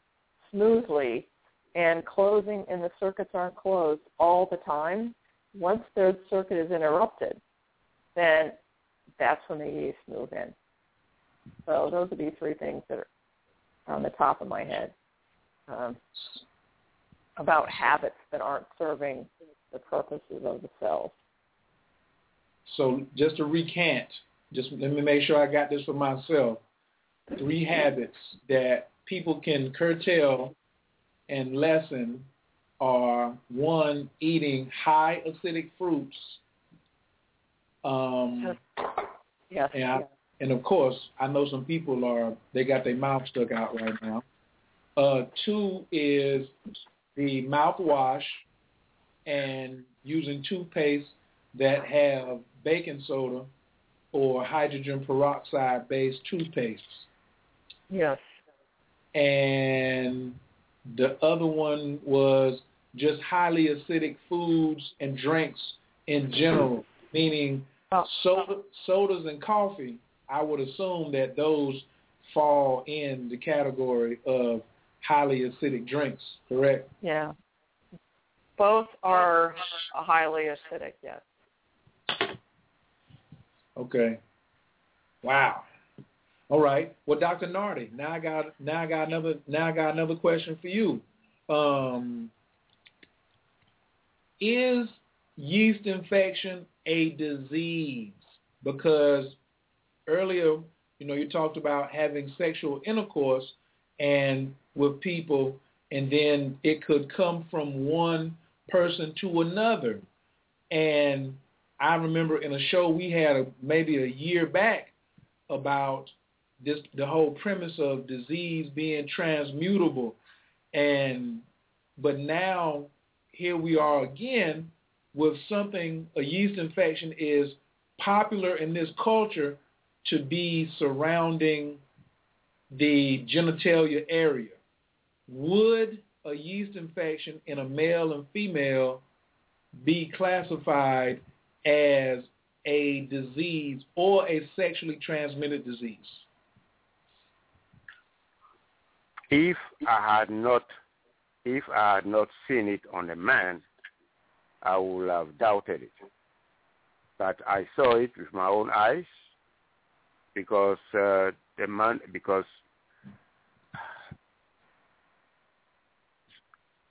smoothly and closing and the circuits aren't closed all the time, once their circuit is interrupted, then that's when the yeast move in. So those would be three things that are on the top of my head um, about habits that aren't serving the purposes of the cells. So just to recant, just let me make sure I got this for myself. Three habits that people can curtail and lessen are one, eating high acidic fruits. Um, yes. And, I, and of course, I know some people are they got their mouth stuck out right now. Uh, two is the mouthwash and using toothpaste that have baking soda or hydrogen peroxide based toothpaste. Yes. And the other one was just highly acidic foods and drinks in general, meaning soda, sodas and coffee. I would assume that those fall in the category of highly acidic drinks, correct? Yeah. Both are highly acidic, yes. Okay. Wow. All right. Well, Dr. Nartey, now I got now I got another now I got another question for you. Um, is yeast infection a disease? Because earlier, you know, you talked about having sexual intercourse and with people, and then it could come from one person to another. And I remember in a show we had a, maybe a year back about this the whole premise of disease being transmutable and but now here we are again with something a yeast infection is popular in this culture to be surrounding the genitalia area would a yeast infection in a male and female be classified as a disease or a sexually transmitted disease? If I had not, if I had not seen it on a man, I would have doubted it. But I saw it with my own eyes because uh, the man, because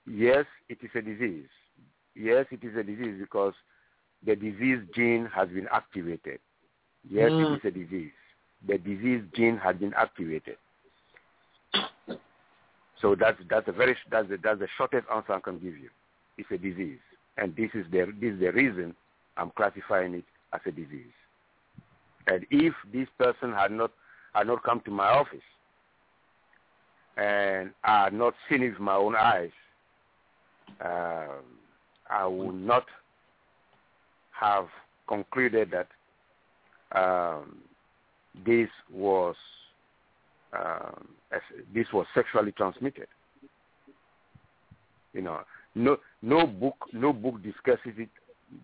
yes, it is a disease. Yes, it is a disease because the disease gene has been activated. Yes, mm. it is a disease. The disease gene has been activated. So that's that's a very that's the, that's the shortest answer I can give you. It's a disease, and this is the this is the reason I'm classifying it as a disease. And if this person had not had not come to my office and I had not seen it with my own eyes, uh, I would not have concluded that um, this was um, this was sexually transmitted. You know, no no book no book discusses it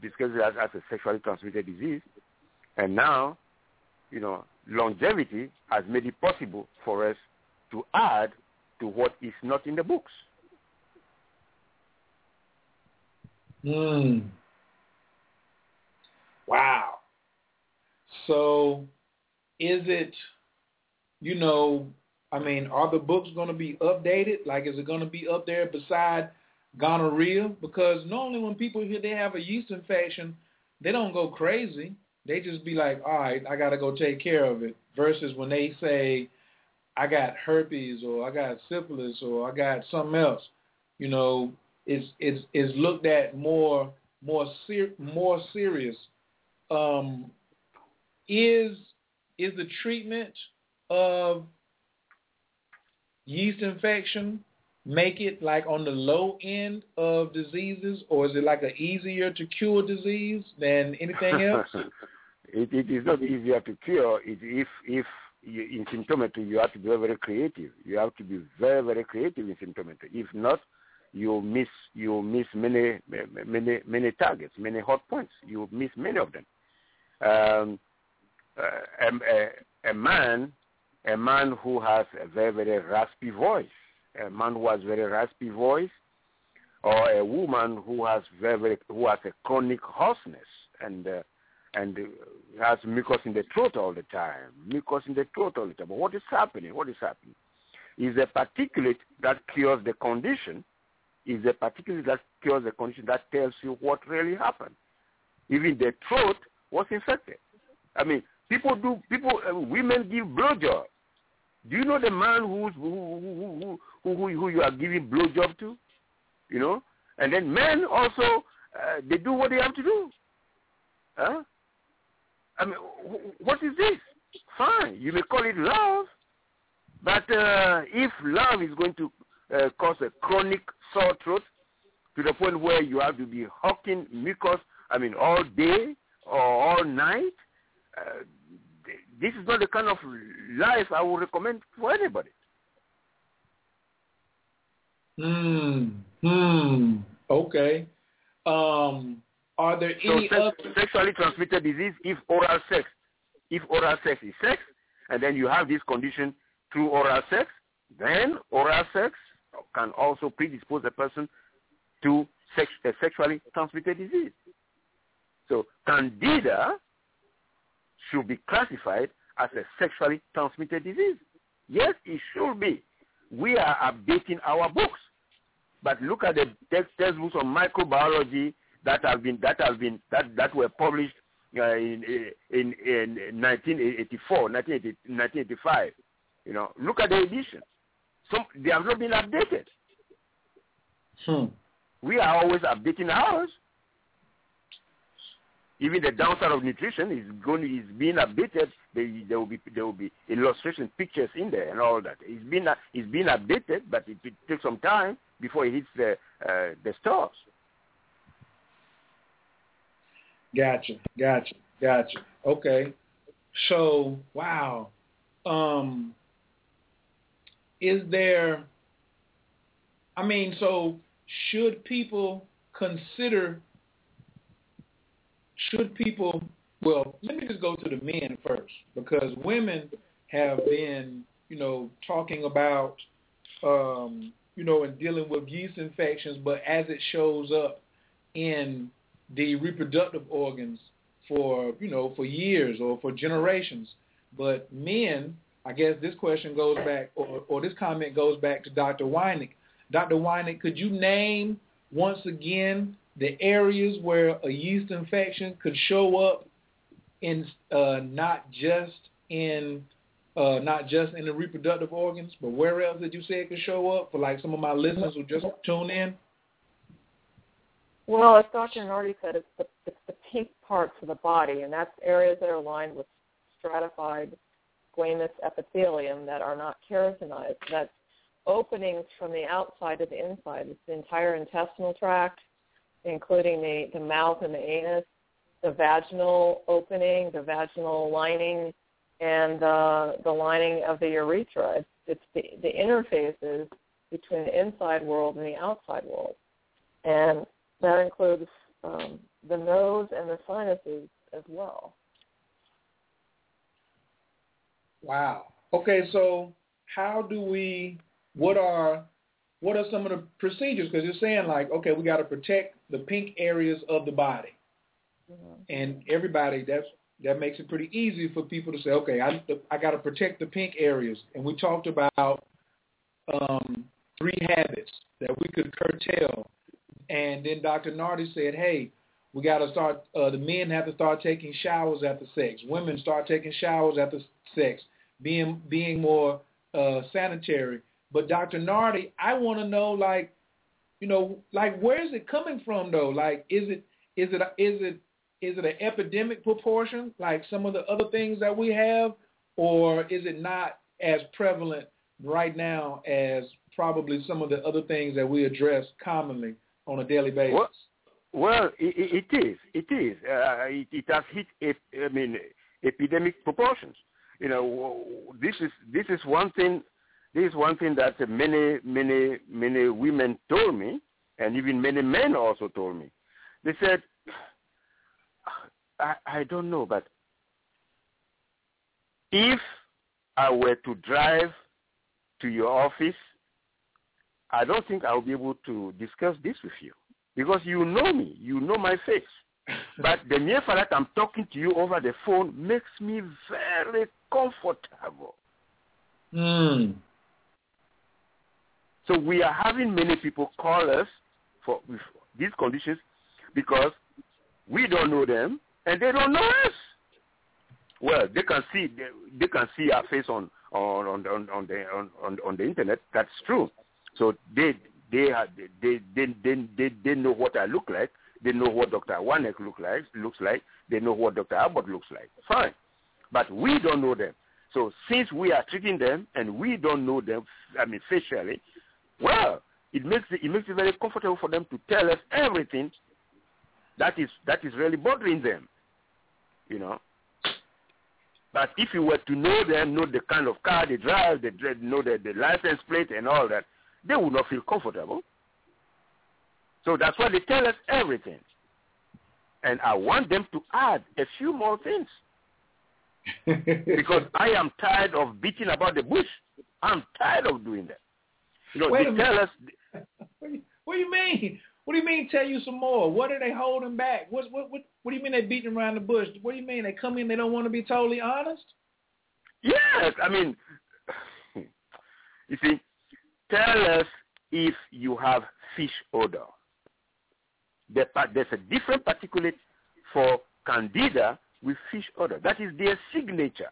discusses it as, as a sexually transmitted disease, and now, you know, longevity has made it possible for us to add to what is not in the books. Hmm. Wow. So is it, you know, I mean, are the books going to be updated? Like, is it going to be up there beside gonorrhea? Because normally when people hear they have a yeast infection, they don't go crazy. They just be like, all right, I got to go take care of it. Versus when they say, I got herpes or I got syphilis or I got something else, you know, it's it's it's looked at more more ser- more serious. Um, is is the treatment of yeast infection make it like on the low end of diseases, or is it like an easier to cure disease than anything else? it, it is not easier to cure. It, if if you, in symptometry you have to be very, creative. You have to be very very creative in symptometry. If not, you miss you miss many many many targets, many hot points. You miss many of them. Um, uh, a, a, a man a man who has a very very raspy voice, a man who has very raspy voice, or a woman who has very, who has a chronic hoarseness and uh, and has mucus in the throat all the time, mucus in the throat all the time. But what is happening? What is happening? Is a particulate that cures the condition is a particulate that cures the condition that tells you what really happened. Even the throat was infected. I mean, people do people uh, women give blowjob. Do you know the man who's who who who who, you are giving blowjob to? You know, and then men also uh, they do what they have to do. Huh? I mean, what is this? Fine, you may call it love, but uh, if love is going to uh, cause a chronic sore throat to the point where you have to be hawking mucus, I mean, all day or all night. This is not the kind of life I would recommend for anybody. Hmm. Hmm. Okay. Um, are there so any sex, other sexually transmitted disease if oral sex, if oral sex is sex, and then you have this condition through oral sex, then oral sex can also predispose a person to sex, a sexually transmitted disease. So candida should be classified as a sexually transmitted disease. Yes, it should be. We are updating our books. But look at the text textbooks on microbiology that have been that have been that that were published uh, in, in in 1984, 1985. You know, look at the edition. Some they have not been updated. Hmm. We are always updating ours. Even the downside of nutrition is going is being updated. There, there will be there will be illustration pictures in there and all that. It's been it's been updated, but it, it takes some time before it hits the uh, the stores. Gotcha, gotcha, gotcha. Okay. So, wow. Um, is there, I mean, so should people consider, should people, well, let me just go to the men first because women have been, you know, talking about, um, you know, and dealing with yeast infections, but as it shows up in the reproductive organs for, you know, for years or for generations. But men, I guess this question goes back, or, or this comment goes back to Dr. Weinig. Dr. Weinig, could you name once again the areas where a yeast infection could show up in uh, not just in uh, not just in the reproductive organs, but where else did you say it could show up for like some of my listeners who just tune in? Well, as Dr. Nartey said, it's the, it's the pink parts of the body, and that's areas that are lined with stratified squamous epithelium that are not keratinized. That's openings from the outside to the inside. It's the entire intestinal tract, including the, the mouth and the anus, the vaginal opening, the vaginal lining, and uh, the lining of the urethra. It's, it's the, the interfaces between the inside world and the outside world. And that includes um, the nose and the sinuses as well. Wow. Okay, so how do we? What are what are some of the procedures? Because you're saying like, okay, we got to protect the pink areas of the body, mm-hmm. and everybody that's that makes it pretty easy for people to say, okay, I I got to protect the pink areas, and we talked about um, three habits that we could curtail, and then Dr. Nartey said, hey, we got to start. Uh, the men have to start taking showers after sex. Women start taking showers after sex, being being more uh, sanitary. But Dr. Nartey, I want to know, like, you know, like where is it coming from though? Like, is it is it is it is it an epidemic proportion like some of the other things that we have, or is it not as prevalent right now as probably some of the other things that we address commonly on a daily basis. Well, well it, it is. It is. Uh, it, it has hit. I mean, epidemic proportions. You know, this is this is one thing. This is one thing that many many many women told me, and even many men also told me. They said, I, I don't know, but if I were to drive to your office, I don't think I'll be able to discuss this with you because you know me, you know my face. but the mere fact that I'm talking to you over the phone makes me very comfortable. Mm. So we are having many people call us for these conditions because we don't know them and they don't know us. Well, they can see they, they can see our face on on on on, on the on, on on the internet. That's true. So they they they, they they they they know what I look like. They know what Dr. Wanek look like looks like. They know what Dr. Abbott looks like. Fine, but we don't know them. So since we are treating them and we don't know them, I mean facially, well, it makes it, it makes it very comfortable for them to tell us everything that is that is really bothering them. You know. But if you were to know them, know the kind of car they drive, they know the, the license plate and all that, they would not feel comfortable. So that's why they tell us everything. And I want them to add a few more things. because I am tired of beating about the bush. I'm tired of doing that. You know, Wait tell us. What do, you, what do you mean? What do you mean? Tell you some more? What are they holding back? What what what? What do you mean they beating around the bush? What do you mean they come in? They don't want to be totally honest? Yes, I mean, you see, tell us if you have fish odor. There's a different particulate for candida with fish odor. That is their signature.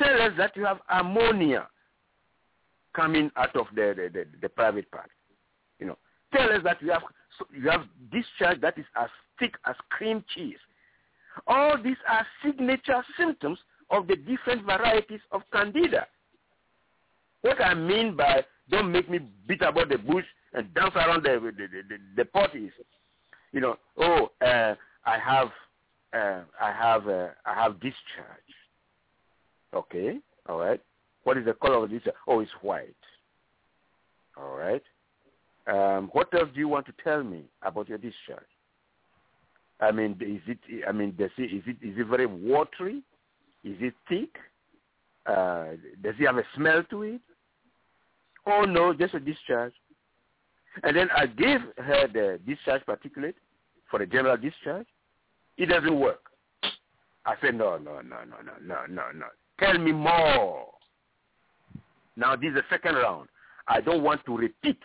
Tell us that you have ammonia coming out of the, the, the, the private part. You know, tell us that you have you have discharge that is as thick as cream cheese. All these are signature symptoms of the different varieties of candida. What I mean by don't make me beat about the bush and dance around the the, the, the, pot is, you know, oh, uh, I have uh, I have uh, I have discharge. Okay, all right. What is the color of this? Oh, it's white. All right. Um, what else do you want to tell me about your discharge? I mean, is it? I mean, does it, is it is it very watery? Is it thick? Uh, does it have a smell to it? Oh no, just a discharge. And then I gave her the discharge particulate for the general discharge. It doesn't work. I said, no, no, no, no, no, no, no, no. Tell me more. Now this is the second round. I don't want to repeat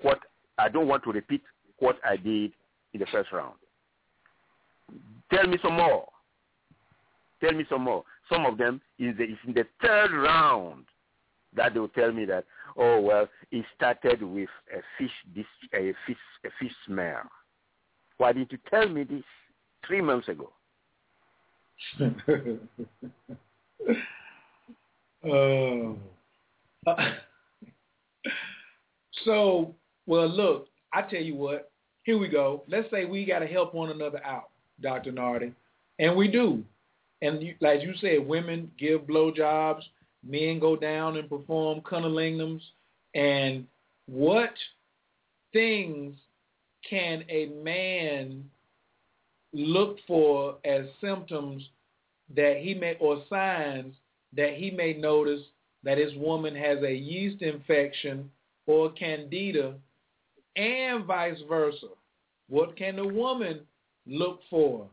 what I don't want to repeat what I did in the first round. Tell me some more. Tell me some more. Some of them is the, in the third round that they will tell me that oh well it started with a fish this a fish a fish smell. Why didn't you tell me this three months ago? uh, so well look, I tell you what, here we go. Let's say we got to help one another out, Dr. Nartey, and we do. And you, like you said, women give blowjobs, men go down and perform cunnilingus, and what things can a man look for as symptoms that he may or signs that he may notice that his woman has a yeast infection or candida and vice versa. What can the woman look for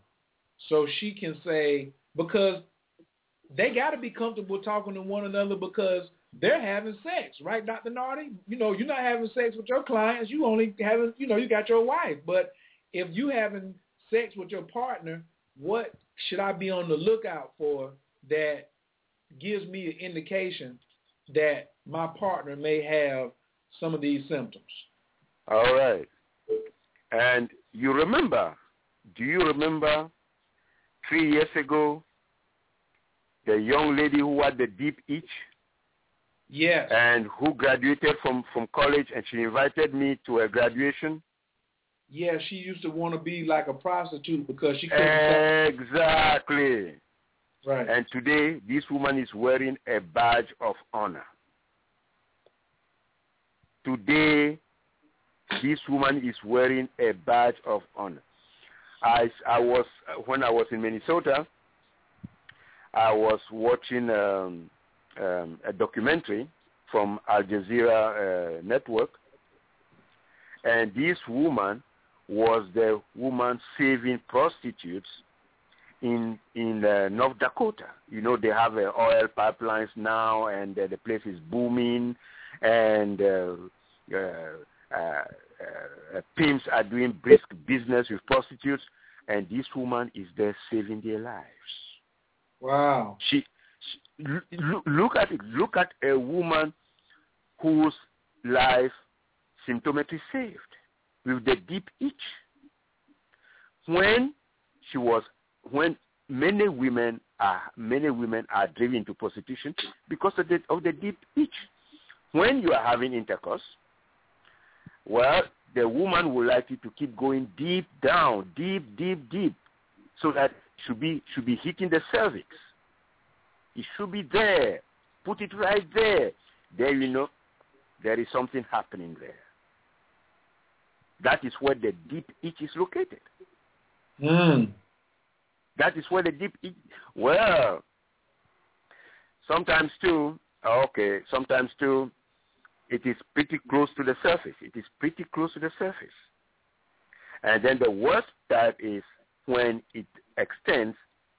so she can say, because they got to be comfortable talking to one another because they're having sex, right, Dr. Nartey? You know, you're not having sex with your clients. You only having, you know, you got your wife. But if you having sex with your partner, what should I be on the lookout for that gives me an indication that my partner may have some of these symptoms? All right. And you remember, do you remember three years ago, the young lady who had the deep itch? Yes. And who graduated from, from college and she invited me to her graduation. Yeah, she used to want to be like a prostitute because she couldn't. Exactly. Right. And today, this woman is wearing a badge of honor. Today, this woman is wearing a badge of honor. I, I was when I was in Minnesota. I was watching um, um, a documentary from Al Jazeera uh, network, and this woman was the woman saving prostitutes in in uh, North Dakota. You know they have uh, oil pipelines now, and uh, the place is booming, and uh, uh, uh, uh, pimps are doing brisk business with prostitutes, and this woman is there saving their lives. Wow. She, she look, look at it. Look at a woman whose life symptomatically saved with the deep itch. When she was, when many women are, many women are driven to prostitution because of the, of the deep itch. When you are having intercourse, well, the woman would like you to keep going deep down, deep, deep, deep, so that should be should be hitting the cervix. It should be there. Put it right there. There you know there is something happening there. That is where the deep itch is located. Mm. That is where the deep. Well, sometimes too. Okay, sometimes too. It is pretty close to the surface. It is pretty close to the surface. And then the worst type is when it extends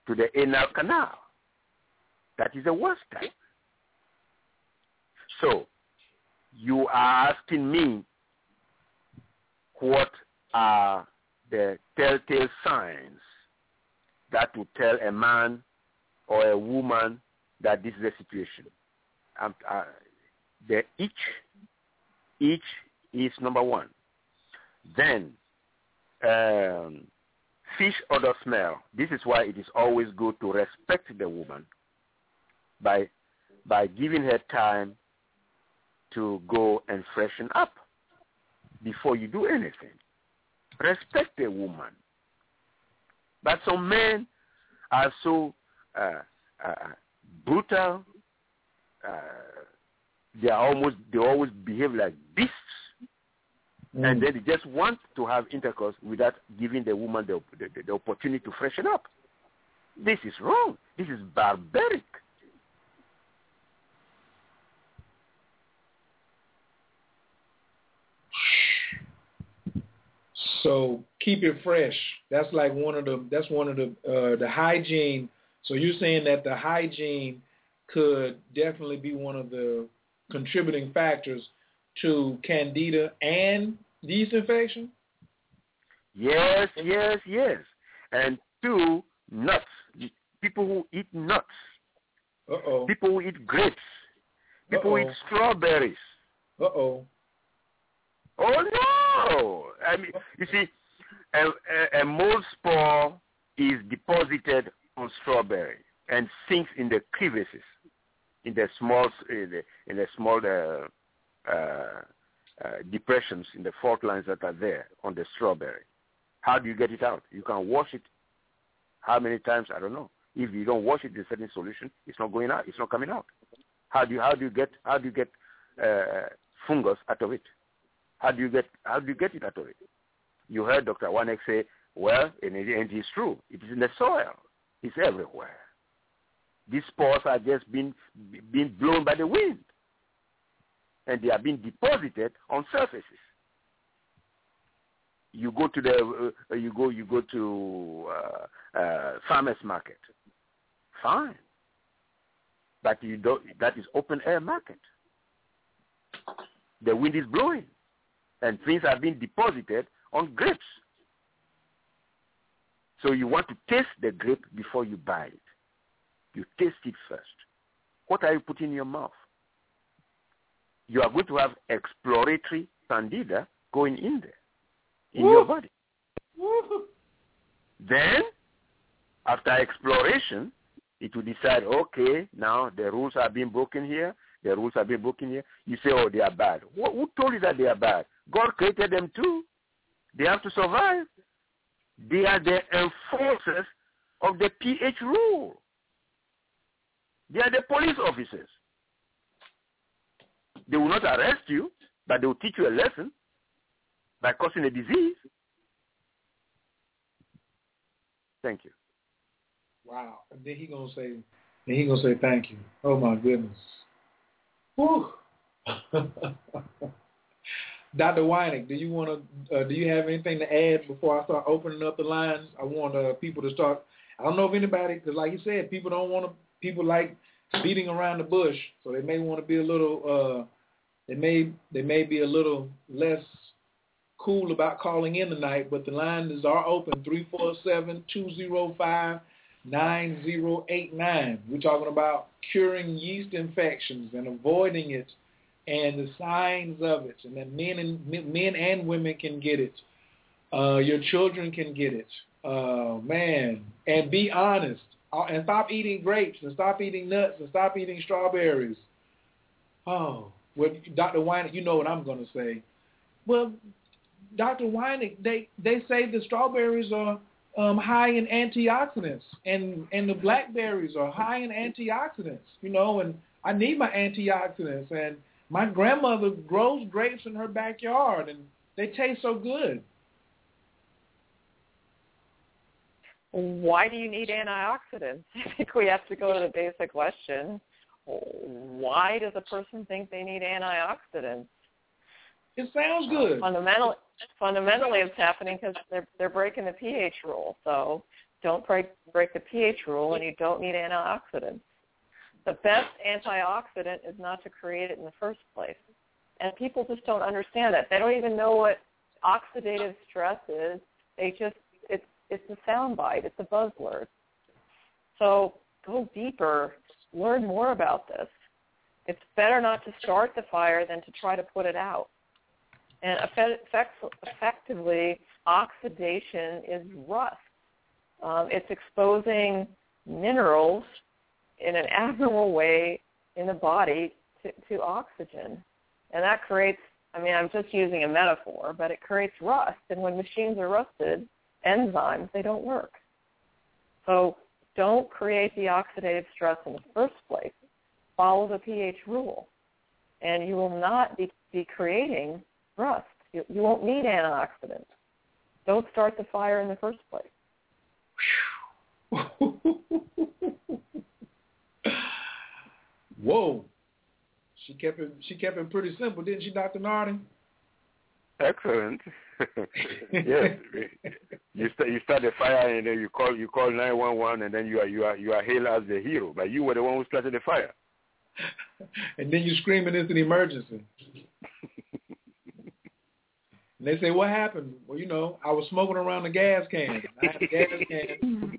to the anal canal. That is the worst type. So, you are asking me what are the telltale signs that will tell a man or a woman that this is the situation. Um, uh, the each, each is number one. Then, um, fish odor smell. This is why it is always good to respect the woman by by giving her time to go and freshen up before you do anything. Respect a woman. But some men are so uh, uh, brutal. Uh, they are almost they always behave like beasts, mm. and then they just want to have intercourse without giving the woman the, the, the opportunity to freshen up. This is wrong. This is barbaric. So keep it fresh. That's like one of the that's one of the uh, the hygiene. So you're saying that the hygiene could definitely be one of the contributing factors to candida and yeast infection? Yes, yes, yes. And two, nuts. People who eat nuts. Uh-oh. People who eat grapes. People Uh-oh. who eat strawberries. Uh-oh. Oh, no. I mean, you see, a, a, a mold spore is deposited on strawberry and sinks in the crevices, in the small, in the, in the small uh, uh, uh, depressions in the fault lines that are there on the strawberry. How do you get it out? You can wash it. How many times? I don't know. If you don't wash it in certain solution, it's not going out. It's not coming out. How do you how do you get how do you get uh, fungus out of it? How do you get how do you get it it? You heard Dr. Wanek say, well, and and it's true. It is in the soil. It's everywhere. These spores are just being being blown by the wind, and they are being deposited on surfaces. You go to the uh, you go you go to uh, uh, farmers market, fine, but you don't. That is open air market. The wind is blowing, and things have been deposited on grapes. So you want to taste the grape before you buy it. You taste it first. What are you putting in your mouth? You are going to have exploratory candida going in there, in Woo. your body. Woo. Then, after exploration, it will decide, okay, now the rules are being broken here. the rules are being broken here. You say, oh, they are bad. Who, who told you that they are bad? God created them too. They have to survive. They are the enforcers of the pH rule. They are the police officers. They will not arrest you, but they will teach you a lesson by causing a disease. Thank you. Wow. And then he gonna say and he gonna say thank you. Oh my goodness. Whew. Dr. Weinig, do you want to? Uh, do you have anything to add before I start opening up the lines? I want uh, people to start. I don't know if anybody, because like you said, people don't want to. People like beating around the bush, so they may want to be a little. Uh, they may they may be a little less cool about calling in tonight, but the lines are open three four seven two zero five nine zero eight nine. We're talking about curing yeast infections and avoiding it and the signs of it, and that men and men and women can get it. Uh, your children can get it. Uh, man, and be honest, uh, and stop eating grapes, and stop eating nuts, and stop eating strawberries. Oh, well, Dr. Weinig, you know what I'm going to say. Well, Dr. Weinig, they they say the strawberries are um, high in antioxidants, and and the blackberries are high in antioxidants. You know, and I need my antioxidants, and my grandmother grows grapes in her backyard, and they taste so good. Why do you need antioxidants? I think we have to go to the basic question. Why does a person think they need antioxidants? It sounds good. Fundamentally, fundamentally, it's happening because they're they're breaking the pH rule. So don't break break the pH rule, and you don't need antioxidants the best antioxidant is not to create it in the first place. And people just don't understand that. They don't even know what oxidative stress is. They just it's it's a soundbite. It's a buzzword. So go deeper. Learn more about this. It's better not to start the fire than to try to put it out. And effect, effectively, oxidation is rust. Um, it's exposing minerals in an abnormal way in the body to, to oxygen. And that creates, I mean, I'm just using a metaphor, but it creates rust. And when machines are rusted, enzymes, they don't work. So don't create the oxidative stress in the first place. Follow the pH rule. And you will not be, be creating rust. You, you won't need antioxidants. Don't start the fire in the first place. Whoa. She kept it she kept it pretty simple, didn't she, Dr. Nartey? Excellent. yes. You start you start the fire and then you call you call nine one one and then you are you are you are hailed as the hero. But you were the one who started the fire. and then you scream it's an emergency. And they say, what happened? Well, you know, I was smoking around the gas can. I had a gas can.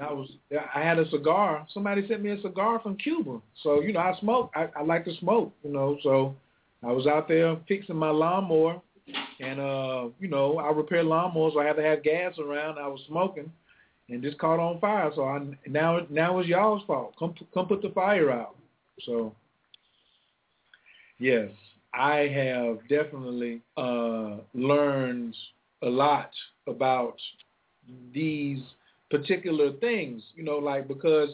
I was, I had a cigar. Somebody sent me a cigar from Cuba. So, you know, I smoke. I, I like to smoke, you know. So I was out there fixing my lawnmower. And, uh, you know, I repair lawnmowers. So I had to have gas around. I was smoking and just caught on fire. So I, now, now it's y'all's fault. Come, come put the fire out. So, yes. I have definitely uh, learned a lot about these particular things, you know, like because,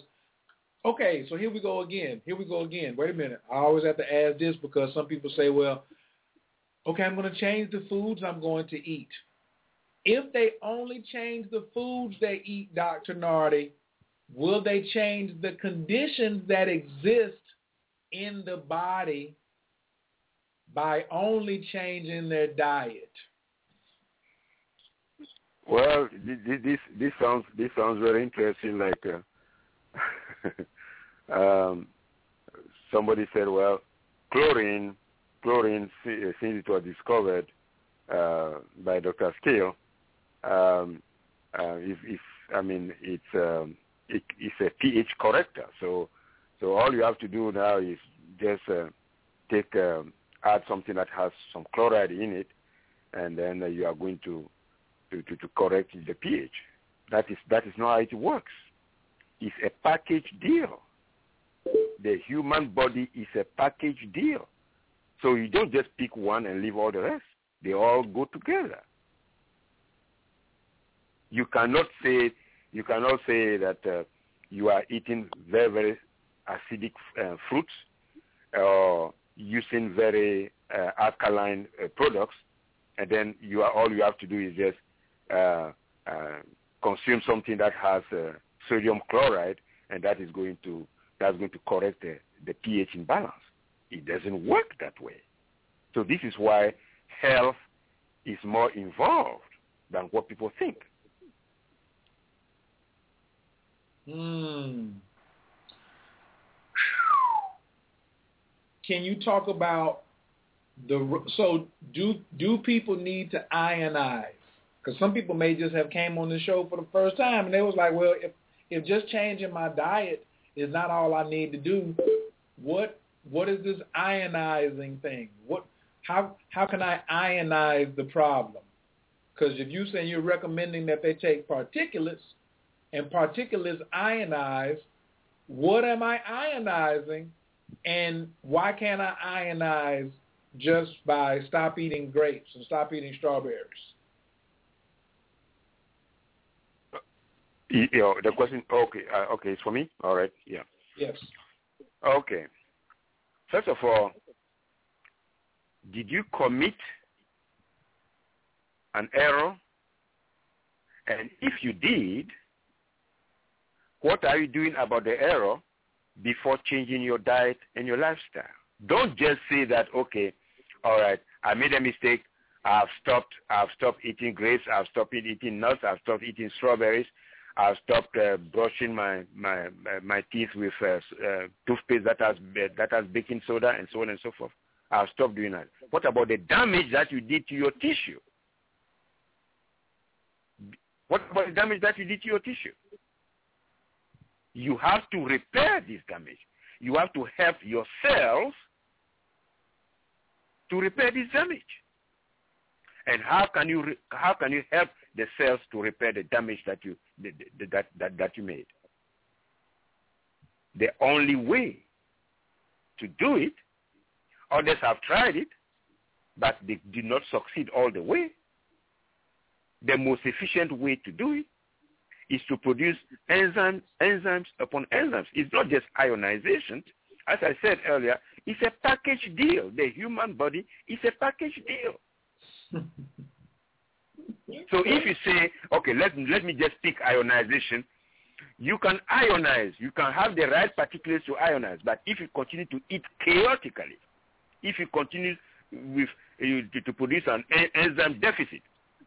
okay, so here we go again. Here we go again. Wait a minute. I always have to ask this because some people say, well, okay, I'm going to change the foods I'm going to eat. If they only change the foods they eat, Dr. Nartey, will they change the conditions that exist in the body by only changing their diet? Well, this this sounds this sounds very interesting. Like uh, um, somebody said, well, chlorine chlorine since it was discovered uh, by Dr. Skeel, um, uh, if, if I mean it's um, it, it's a pH corrector. So so all you have to do now is just uh, take um, add something that has some chloride in it, and then uh, you are going to, to, to, to correct the pH. That is, that is not how it works. It's a package deal. the human body is a package deal. So you don't just pick one and leave all the rest. They all go together. You cannot say you cannot say that uh, you are eating very very acidic uh, fruits or using very uh, alkaline uh, products, and then you are all you have to do is just uh, uh, consume something that has uh, sodium chloride, and that is going to that's going to correct the, the pH imbalance. It doesn't work that way. So this is why health is more involved than what people think. Hmm. Can you talk about the so do do people need to ionize? Because some people may just have came on the show for the first time and they was like, well, if if just changing my diet is not all I need to do, what what is this ionizing thing? What how how can I ionize the problem? Because if you say you're recommending that they take particulates and particulates ionize, what am I ionizing? And why can't I ionize just by stop eating grapes and stop eating strawberries? You know, the question, okay, uh, okay, it's for me? All right, yeah. Yes. Okay. First of all, did you commit an error? And if you did, what are you doing about the error before changing your diet and your lifestyle? Don't just say that, okay, all right, I made a mistake. I've stopped. I've stopped eating grapes. I've stopped eating nuts. I've stopped eating strawberries. I've stopped uh, brushing my my my teeth with uh, uh, toothpaste that has that has baking soda and so on and so forth. I've stopped doing that. What about the damage that you did to your tissue? What about the damage that you did to your tissue? You have to repair this damage. You have to help your cells to repair this damage. And how can you how can you help the cells to repair the damage that you that that that you made? The only way to do it, others have tried it, but they did not succeed all the way. The most efficient way to do it is to produce enzymes, enzymes upon enzymes. It's not just ionization. As I said earlier, it's a package deal. The human body is a package deal. so if you say, okay, let, let me just pick ionization, you can ionize. You can have the right particulates to ionize. But if you continue to eat chaotically, if you continue with uh, to produce an enzyme deficit,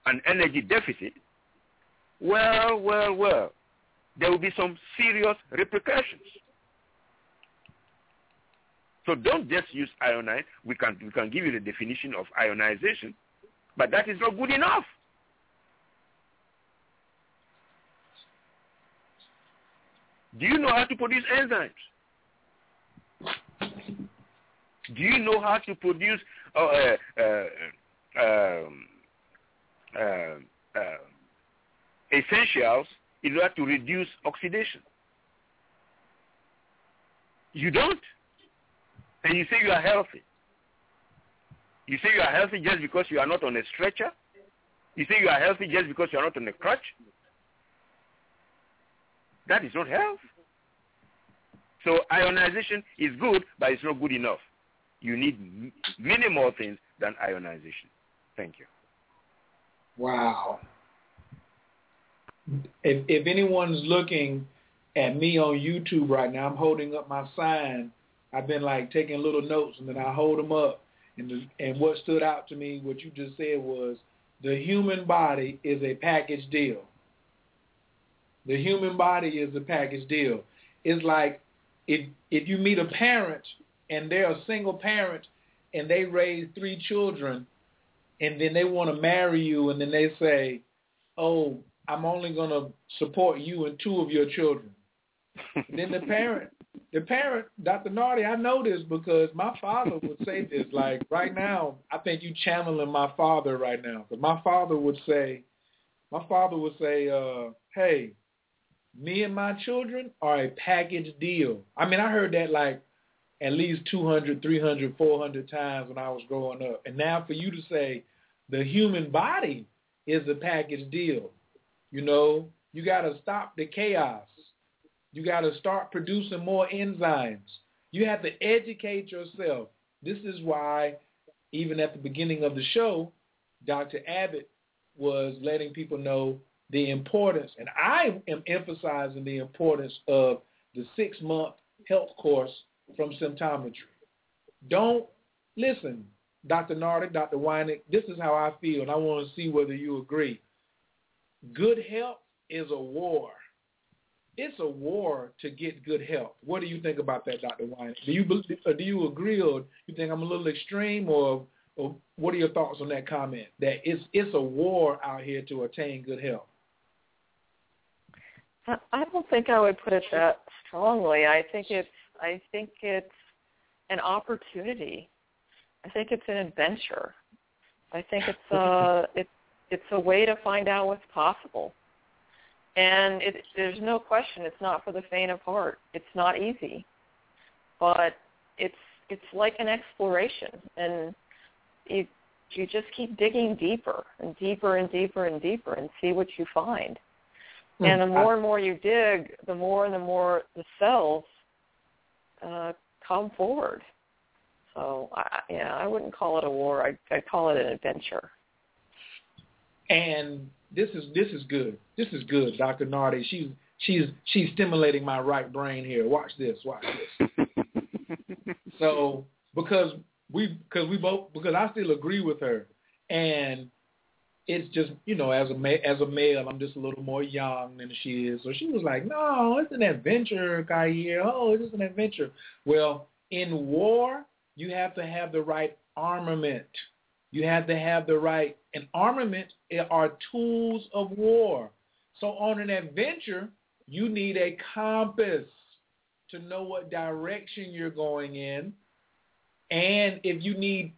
an energy deficit, well, well, well, there will be some serious repercussions. So don't just use ionize. We can, we can give you the definition of ionization, but that is not good enough. Do you know how to produce enzymes? Do you know how to produce uh, uh, uh, um, uh, uh, essentials in order to reduce oxidation? You don't. And you say you are healthy. You say you are healthy just because you are not on a stretcher? You say you are healthy just because you are not on a crutch? That is not health. So ionization is good, but it's not good enough. You need many more things than ionization. Thank you. Wow. If, if anyone's looking at me on YouTube right now, I'm holding up my sign. I've been like taking little notes, and then I hold them up. And the, and what stood out to me, what you just said was, the human body is a package deal. The human body is a package deal. It's like if if you meet a parent and they're a single parent and they raise three children and then they want to marry you and then they say, "Oh, I'm only going to support you and two of your children." then the parent, the parent, Dr. Nartey, I know this because my father would say this. Like right now, I think you channeling my father right now. Because my father would say, my father would say, uh, "Hey, me and my children are a package deal. I mean, I heard that like at least 200, 300, 400 times when I was growing up. And now for you to say the human body is a package deal, you know, you got to stop the chaos. You got to start producing more enzymes. You have to educate yourself. This is why even at the beginning of the show, Dr. Abbott was letting people know the importance, and I am emphasizing the importance of the six-month health course from symptometry. Don't listen, Dr. Nardick, Dr. Weinig, this is how I feel, and I want to see whether you agree. Good health is a war. It's a war to get good health. What do you think about that, Dr. Weinig? Do you uh, do you agree, or you think I'm a little extreme, or, or what are your thoughts on that comment? That it's it's a war out here to attain good health. I don't think I would put it that strongly. I think it's I think it's an opportunity. I think it's an adventure. I think it's a it's it's a way to find out what's possible. And it, there's no question it's not for the faint of heart. It's not easy, but it's it's like an exploration, and you you just keep digging deeper and deeper and deeper and deeper and see what you find. And the more and more you dig, the more and the more the cells uh, come forward. So I, yeah, I wouldn't call it a war. I I call it an adventure. And this is this is good. This is good, Dr. Nartey. She's she's she's stimulating my right brain here. Watch this. Watch this. so because we because we both because I still agree with her, and it's just you know as a ma- as a male I'm just a little more young than she is. So she was like, no, it's an adventure, Khayr. Oh, it's an adventure. Well, in war, you have to have the right armament. You have to have the right and armament eh, are tools of war. So on an adventure, you need a compass to know what direction you're going in. And if you need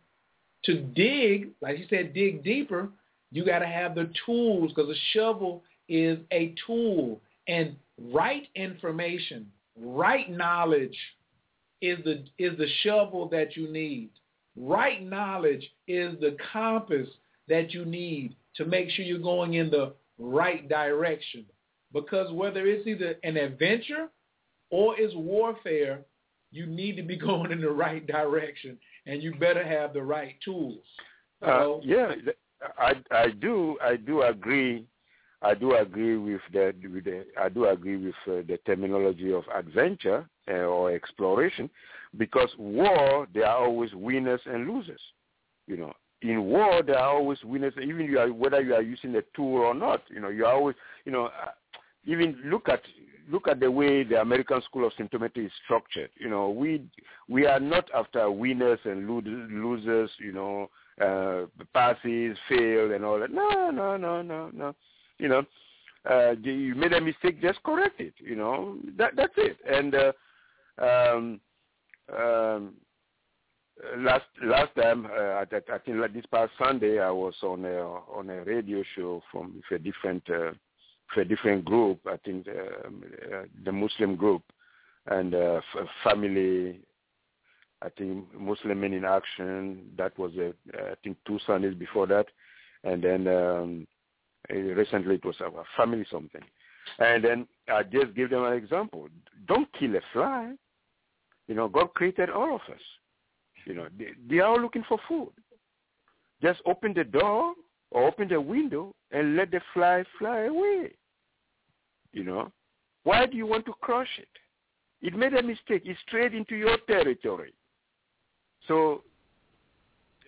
to dig, like you said, dig deeper, you got to have the tools because a shovel is a tool. And right information, right knowledge is the is the shovel that you need. Right knowledge is the compass that you need to make sure you're going in the right direction. Because whether it's either an adventure or it's warfare, you need to be going in the right direction, and you better have the right tools. Uh, yeah, I I do I do agree. I do agree with the, with the I do agree with uh, the terminology of adventure uh, or exploration, because war there are always winners and losers. You know, in war there are always winners, even you are, whether you are using a tool or not. You know, you are always you know. Uh, even look at look at the way the American School of Symptometry is structured. You know, we we are not after winners and losers. You know, uh, passes, failed, and all that. No, no, no, no, no. You know, uh, you made a mistake, just correct it. You know, that that's it. And uh, um, um, last last time, uh, I, I think like this past Sunday, I was on a on a radio show from a different uh, for a different group. I think um, uh, the Muslim group and uh, family I think Muslim Men in Action. That was a, I think two Sundays before that, and then um, recently it was a family something. And then I just give them an example. Don't kill a fly. You know, God created all of us. You know, they, they are all looking for food. Just open the door or open the window and let the fly fly away. You know, why do you want to crush it? It made a mistake. It strayed into your territory. So,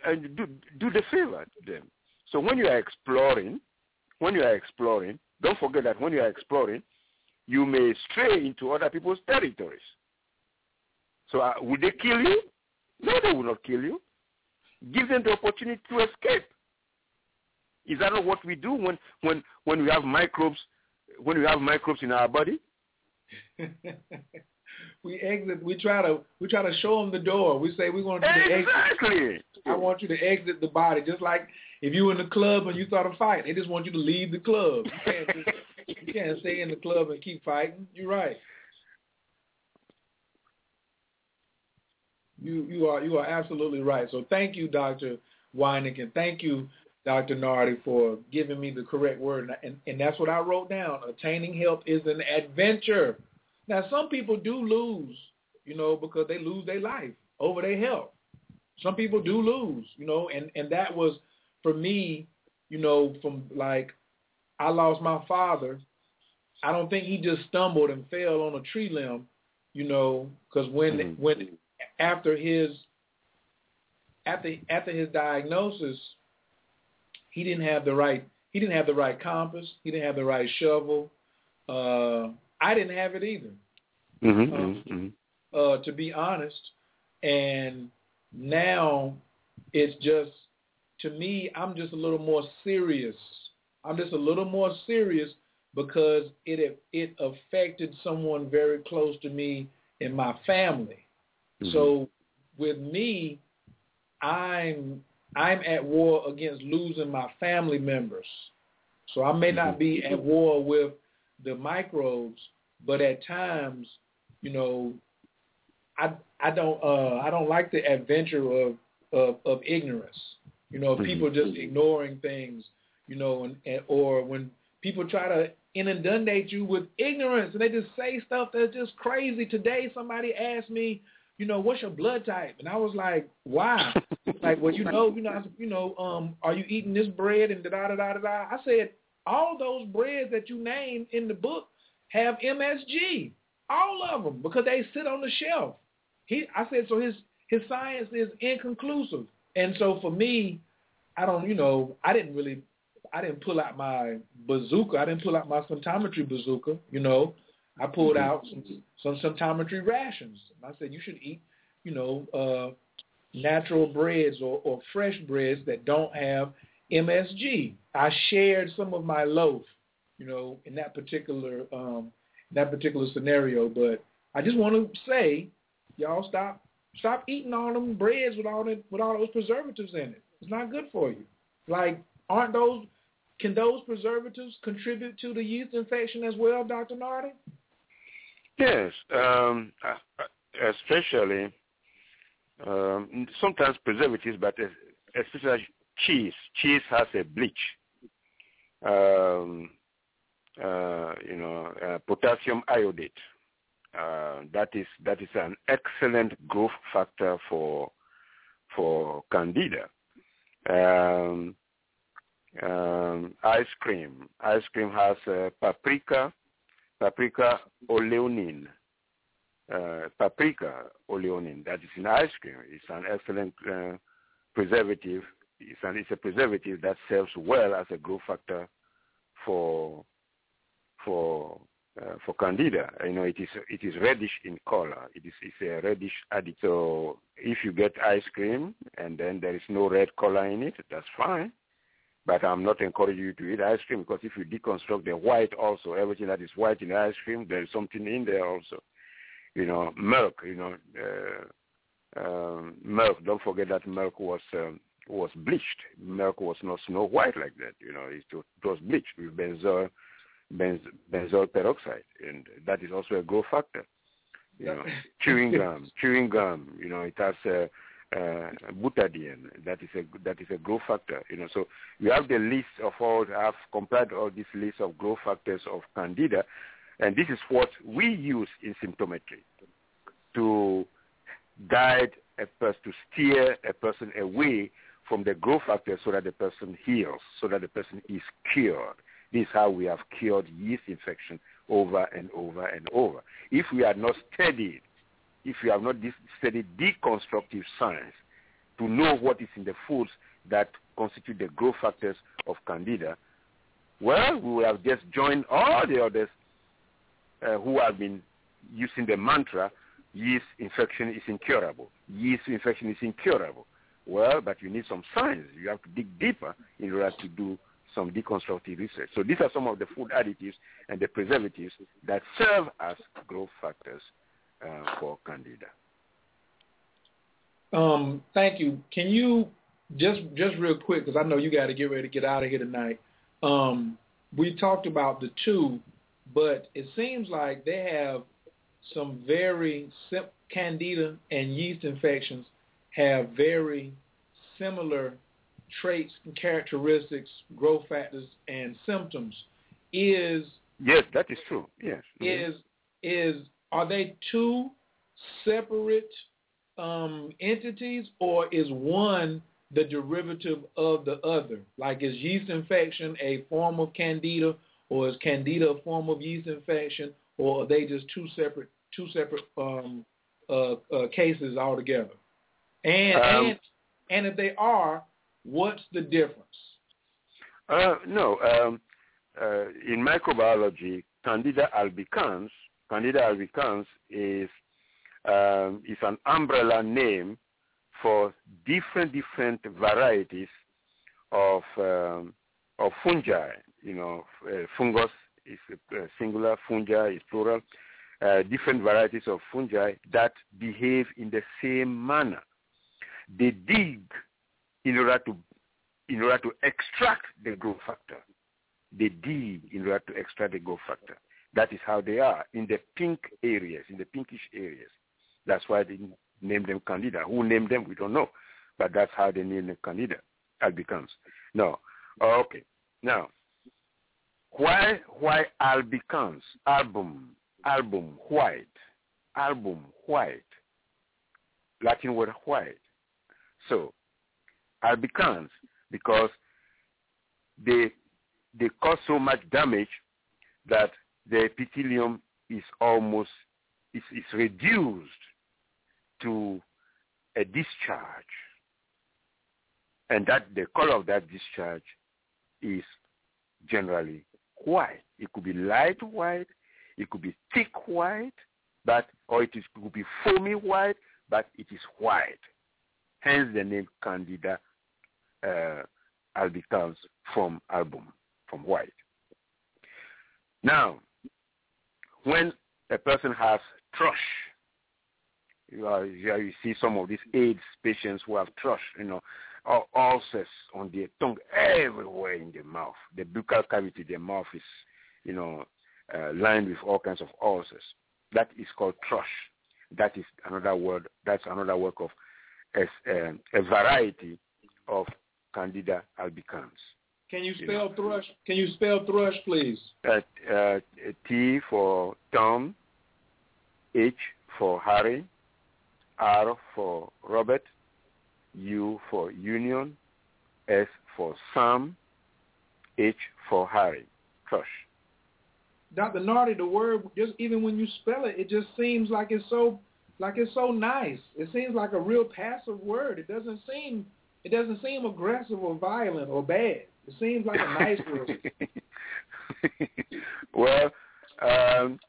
and do, do the favor to them. So when you are exploring, when you are exploring, don't forget that when you are exploring, you may stray into other people's territories. So uh, would they kill you? No, they will not kill you. Give them the opportunity to escape. Is that not what we do when, when, when we have microbes when we have microbes in our body? we exit. We try to we try to show them the door. We say we're going to exactly. I want you to exit the body, just like if you were in the club and you start a fight, they just want you to leave the club. You can't, just, you can't stay in the club and keep fighting. You're right. You you are you are absolutely right. So thank you, Doctor Weinig, and thank you, Dr. Nartey, for giving me the correct word. And, and that's what I wrote down. Attaining health is an adventure. Now, some people do lose, you know, because they lose their life over their health. Some people do lose, you know, and, and that was for me, you know, from like I lost my father. I don't think he just stumbled and fell on a tree limb, you know, because when mm-hmm. when after his after after his diagnosis, he didn't have the right he didn't have the right compass. He didn't have the right shovel. Uh, I didn't have it either. Mm-hmm, um, mm-hmm. Uh, to be honest, and now it's just to me, I'm just a little more serious. I'm just a little more serious because it it affected someone very close to me in my family. Mm-hmm. So with me, I'm I'm at war against losing my family members. So I may not be at war with the microbes, but at times, you know, I I don't uh I don't like the adventure of of, of ignorance. You know, people just ignoring things, you know, and, and or when people try to inundate you with ignorance and they just say stuff that's just crazy. Today somebody asked me, you know, what's your blood type? And I was like, why? like, well, you know, you know, you know, um, are you eating this bread and da da da da da? I said, all those breads that you named in the book have MSG, all of them, because they sit on the shelf. He, I said, so his his science is inconclusive, and so for me, I don't, you know, I didn't really, I didn't pull out my bazooka. I didn't pull out my symptometry bazooka, you know. I pulled mm-hmm. out some some symptometry rations. I said you should eat, you know, uh, natural breads or, or fresh breads that don't have MSG. I shared some of my loaf, you know, in that particular um, that particular scenario. But I just want to say, y'all stop stop eating all them breads with all with all those preservatives in it. It's not good for you. Like, aren't those can those preservatives contribute to the yeast infection as well, Dr. Nartey? Yes, um, especially um, sometimes preservatives, but especially cheese. Cheese has a bleach. Um, uh, you know, uh, potassium iodate. Uh, that is that is an excellent growth factor for for candida. Um, um, ice cream. Ice cream has uh, paprika, paprika oleoresin. Uh, paprika oleoresin that is in ice cream. It's an excellent uh, preservative. It's, an, it's a preservative that serves well as a growth factor for for uh, for candida. You know, it is it is reddish in color. It is it's a reddish additive. So if you get ice cream and then there is no red color in it, that's fine. But I'm not encouraging you to eat ice cream because if you deconstruct the white also, everything that is white in ice cream, there is something in there also. You know, milk. You know, uh, um, milk. Don't forget that milk was um, was bleached. Milk was not snow white like that. You know, it, it was bleached with benzoyl benz, benzoyl peroxide, and that is also a growth factor. You know, chewing gum, chewing gum. You know, it has uh, uh, butadiene. That is a that is a growth factor. You know, so we have the list of all. I've compared all these lists of growth factors of candida, and this is what we use in symptometry to guide a person to steer a person away from the growth factor so that the person heals, so that the person is cured. This is how we have cured yeast infection over and over and over. If we are not studied, if we have not studied deconstructive science to know what is in the foods that constitute the growth factors of candida, well, we will have just joined all the others uh, who have been using the mantra, yeast infection is incurable. Yeast infection is incurable. Well, but you need some science. You have to dig deeper in order to do some deconstructive research. So these are some of the food additives and the preservatives that serve as growth factors uh, for candida. Um, thank you. Can you just just real quick because I know you got to get ready to get out of here tonight. Um, we talked about the two, but it seems like they have some very sim- candida and yeast infections have very similar traits and characteristics, growth factors, and symptoms. Is yes, that is true. Yes, mm-hmm. is is are they two separate um, entities, or is one the derivative of the other? Like is yeast infection a form of candida, or is candida a form of yeast infection, or are they just two separate two separate um, uh, uh, cases altogether? And um, and and if they are, what's the difference? Uh, no, um, uh, in microbiology, Candida albicans, Candida albicans is um, is an umbrella name for different different varieties of um, of fungi. You know, uh, fungus is uh, singular, fungi is plural. Uh, different varieties of fungi that behave in the same manner. They dig in order to in order to extract the growth factor. They dig in order to extract the growth factor. That is how they are in the pink areas, in the pinkish areas. That's why they named them Candida. Who named them, we don't know. But that's how they named them Candida, albicans. No. Okay. Now, why why albicans? Album, album, white, album, white. Latin word white. So, albicans, because they they cause so much damage that the epithelium is almost is, is reduced to a discharge. And that the color of that discharge is generally white. It could be light white, it could be thick white, but or it, is, it could be foamy white, but it is white. Hence the name Candida uh, albicans from album, from white. Now, when a person has thrush, you, are, you see some of these AIDS patients who have thrush, you know, ulcers on their tongue everywhere in the mouth. The buccal cavity, the mouth is, you know, uh, lined with all kinds of ulcers. That is called thrush. That is another word. That's another work of as, uh, a variety of Candida albicans. Can you spell you know. thrush? Can you spell thrush, please? Uh, uh, T for Tom, H for Harry, R for Robert, U for Union, S for Sam, H for Harry. Thrush. Dr. Nartey, the word just even when you spell it, it just seems like it's so like it's so nice. It seems like a real passive word. It doesn't seem it doesn't seem aggressive or violent or bad. It seems like a nice word. well, um,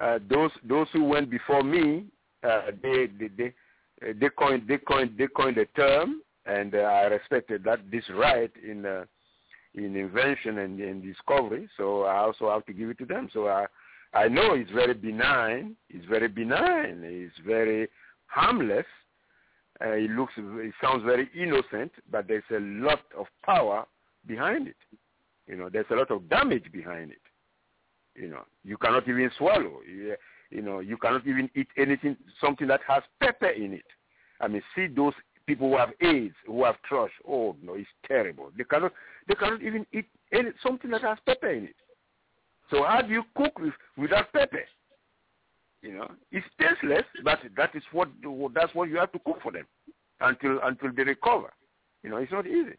uh, those those who went before me, uh, they they they they coined they coined they coined the term, and uh, I respected that this right in uh, in invention and in discovery. So I also have to give it to them. So I I know it's very benign. It's very benign. It's very harmless. Uh, it looks, it sounds very innocent, but there's a lot of power behind it. You know, there's a lot of damage behind it. You know, you cannot even swallow. You, you know, you cannot even eat anything, something that has pepper in it. I mean, see those people who have AIDS, who have thrush. Oh no, it's terrible. They cannot, they cannot even eat any, something that has pepper in it. So how do you cook with, without pepper? You know, it's tasteless, but that is what that's what you have to cook for them until until they recover. You know, it's not easy.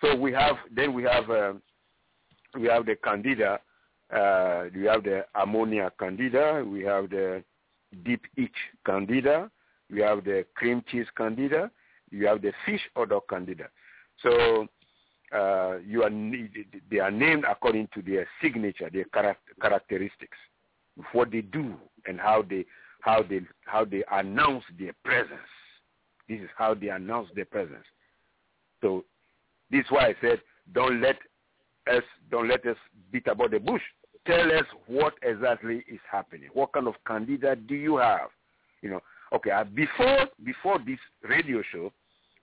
So we have then we have uh, we have the candida, uh, we have the ammonia candida, we have the deep itch candida, we have the cream cheese candida, you have the fish odor candida. So uh, you are they are named according to their signature, their characteristics what they do and how they how they how they announce their presence. This is how they announce their presence. So this is why I said don't let us don't let us beat about the bush. Tell us what exactly is happening. What kind of candida do you have? You know, Okay, uh, before before this radio show,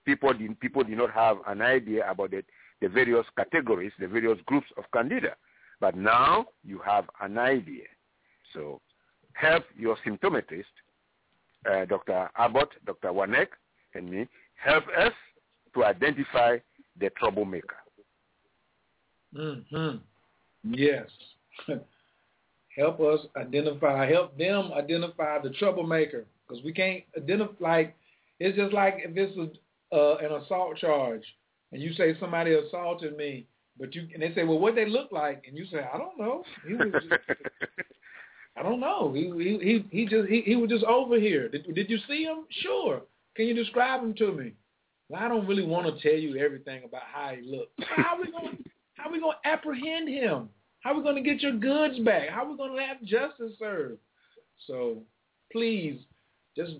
people did, people did not have an idea about the, the various categories, the various groups of candida. But now you have an idea. So help your symptometrist, uh, Dr. Abbott, Dr. Wanek, and me, help us to identify the troublemaker. Mm-hmm. Yes. help us identify, help them identify the troublemaker because we can't identify, like, it's just like if it's a, uh, an assault charge and you say somebody assaulted me, but you, and they say, well, what they look like? And you say, I don't know. He was just, I don't know. He, he, he, just, he, he was just over here. Did, did you see him? Sure. Can you describe him to me? Well, I don't really want to tell you everything about how he looks. How are we going? How are we going to apprehend him? How are we going to get your goods back? How are we going to have justice served? So, please, just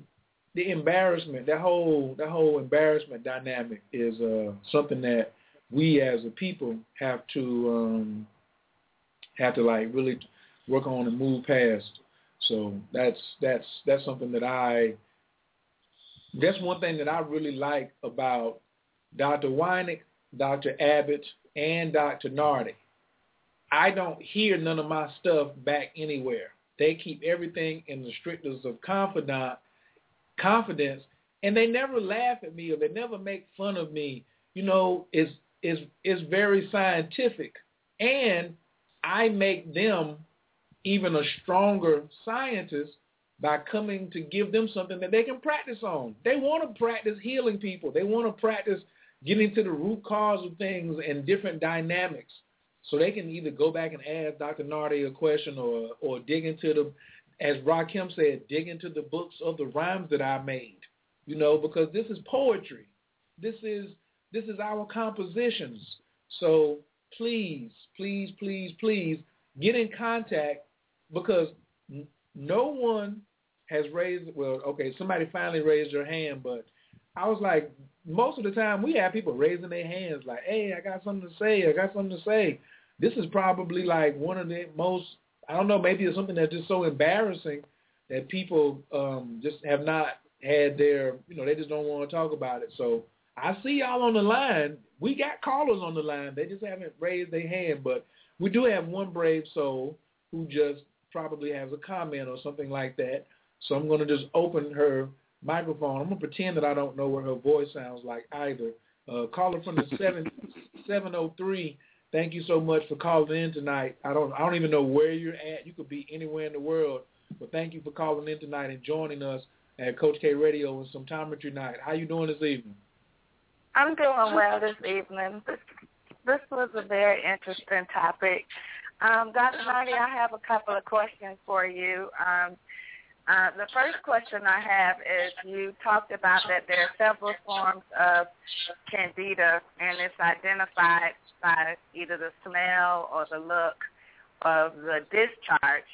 the embarrassment. That whole that whole embarrassment dynamic is uh, something that we as a people have to um, have to like really work on and move past. So that's that's that's something that I that's one thing that I really like about Dr. Weinig, Dr. Abbott, and Dr. Nartey. I don't hear none of my stuff back anywhere. They keep everything in the strictest of confidant, confidence, and they never laugh at me or they never make fun of me. You know, it's it's it's very scientific, and I make them even a stronger scientist by coming to give them something that they can practice on. They want to practice healing people. They want to practice getting to the root cause of things and different dynamics. So they can either go back and ask Dr. Nartey a question or or dig into the, as Rakim said, dig into the books of the rhymes that I made. You know, because this is poetry. This is this is our compositions. So please, please, please, please get in contact because no one has raised, well, okay, somebody finally raised their hand, but I was like, most of the time we have people raising their hands like, hey, I got something to say. I got something to say. This is probably like one of the most, I don't know, maybe it's something that's just so embarrassing that people um, just have not had their, you know, they just don't want to talk about it. So I see y'all on the line. We got callers on the line. They just haven't raised their hand, but we do have one brave soul who just probably has a comment or something like that. So I'm going to just open her microphone. I'm going to pretend that I don't know what her voice sounds like either. Uh, caller from the seven seven oh three. Thank you so much for calling in tonight. I don't I don't even know where you're at. You could be anywhere in the world, but thank you for calling in tonight and joining us at Coach K Radio and some Symptometry Night. How you doing this evening? I'm doing well this evening. This, this was a very interesting topic. Um, Dr. Nartey, I have a couple of questions for you. Um, uh, the first question I have is you talked about that there are several forms of candida, and it's identified by either the smell or the look of the discharge.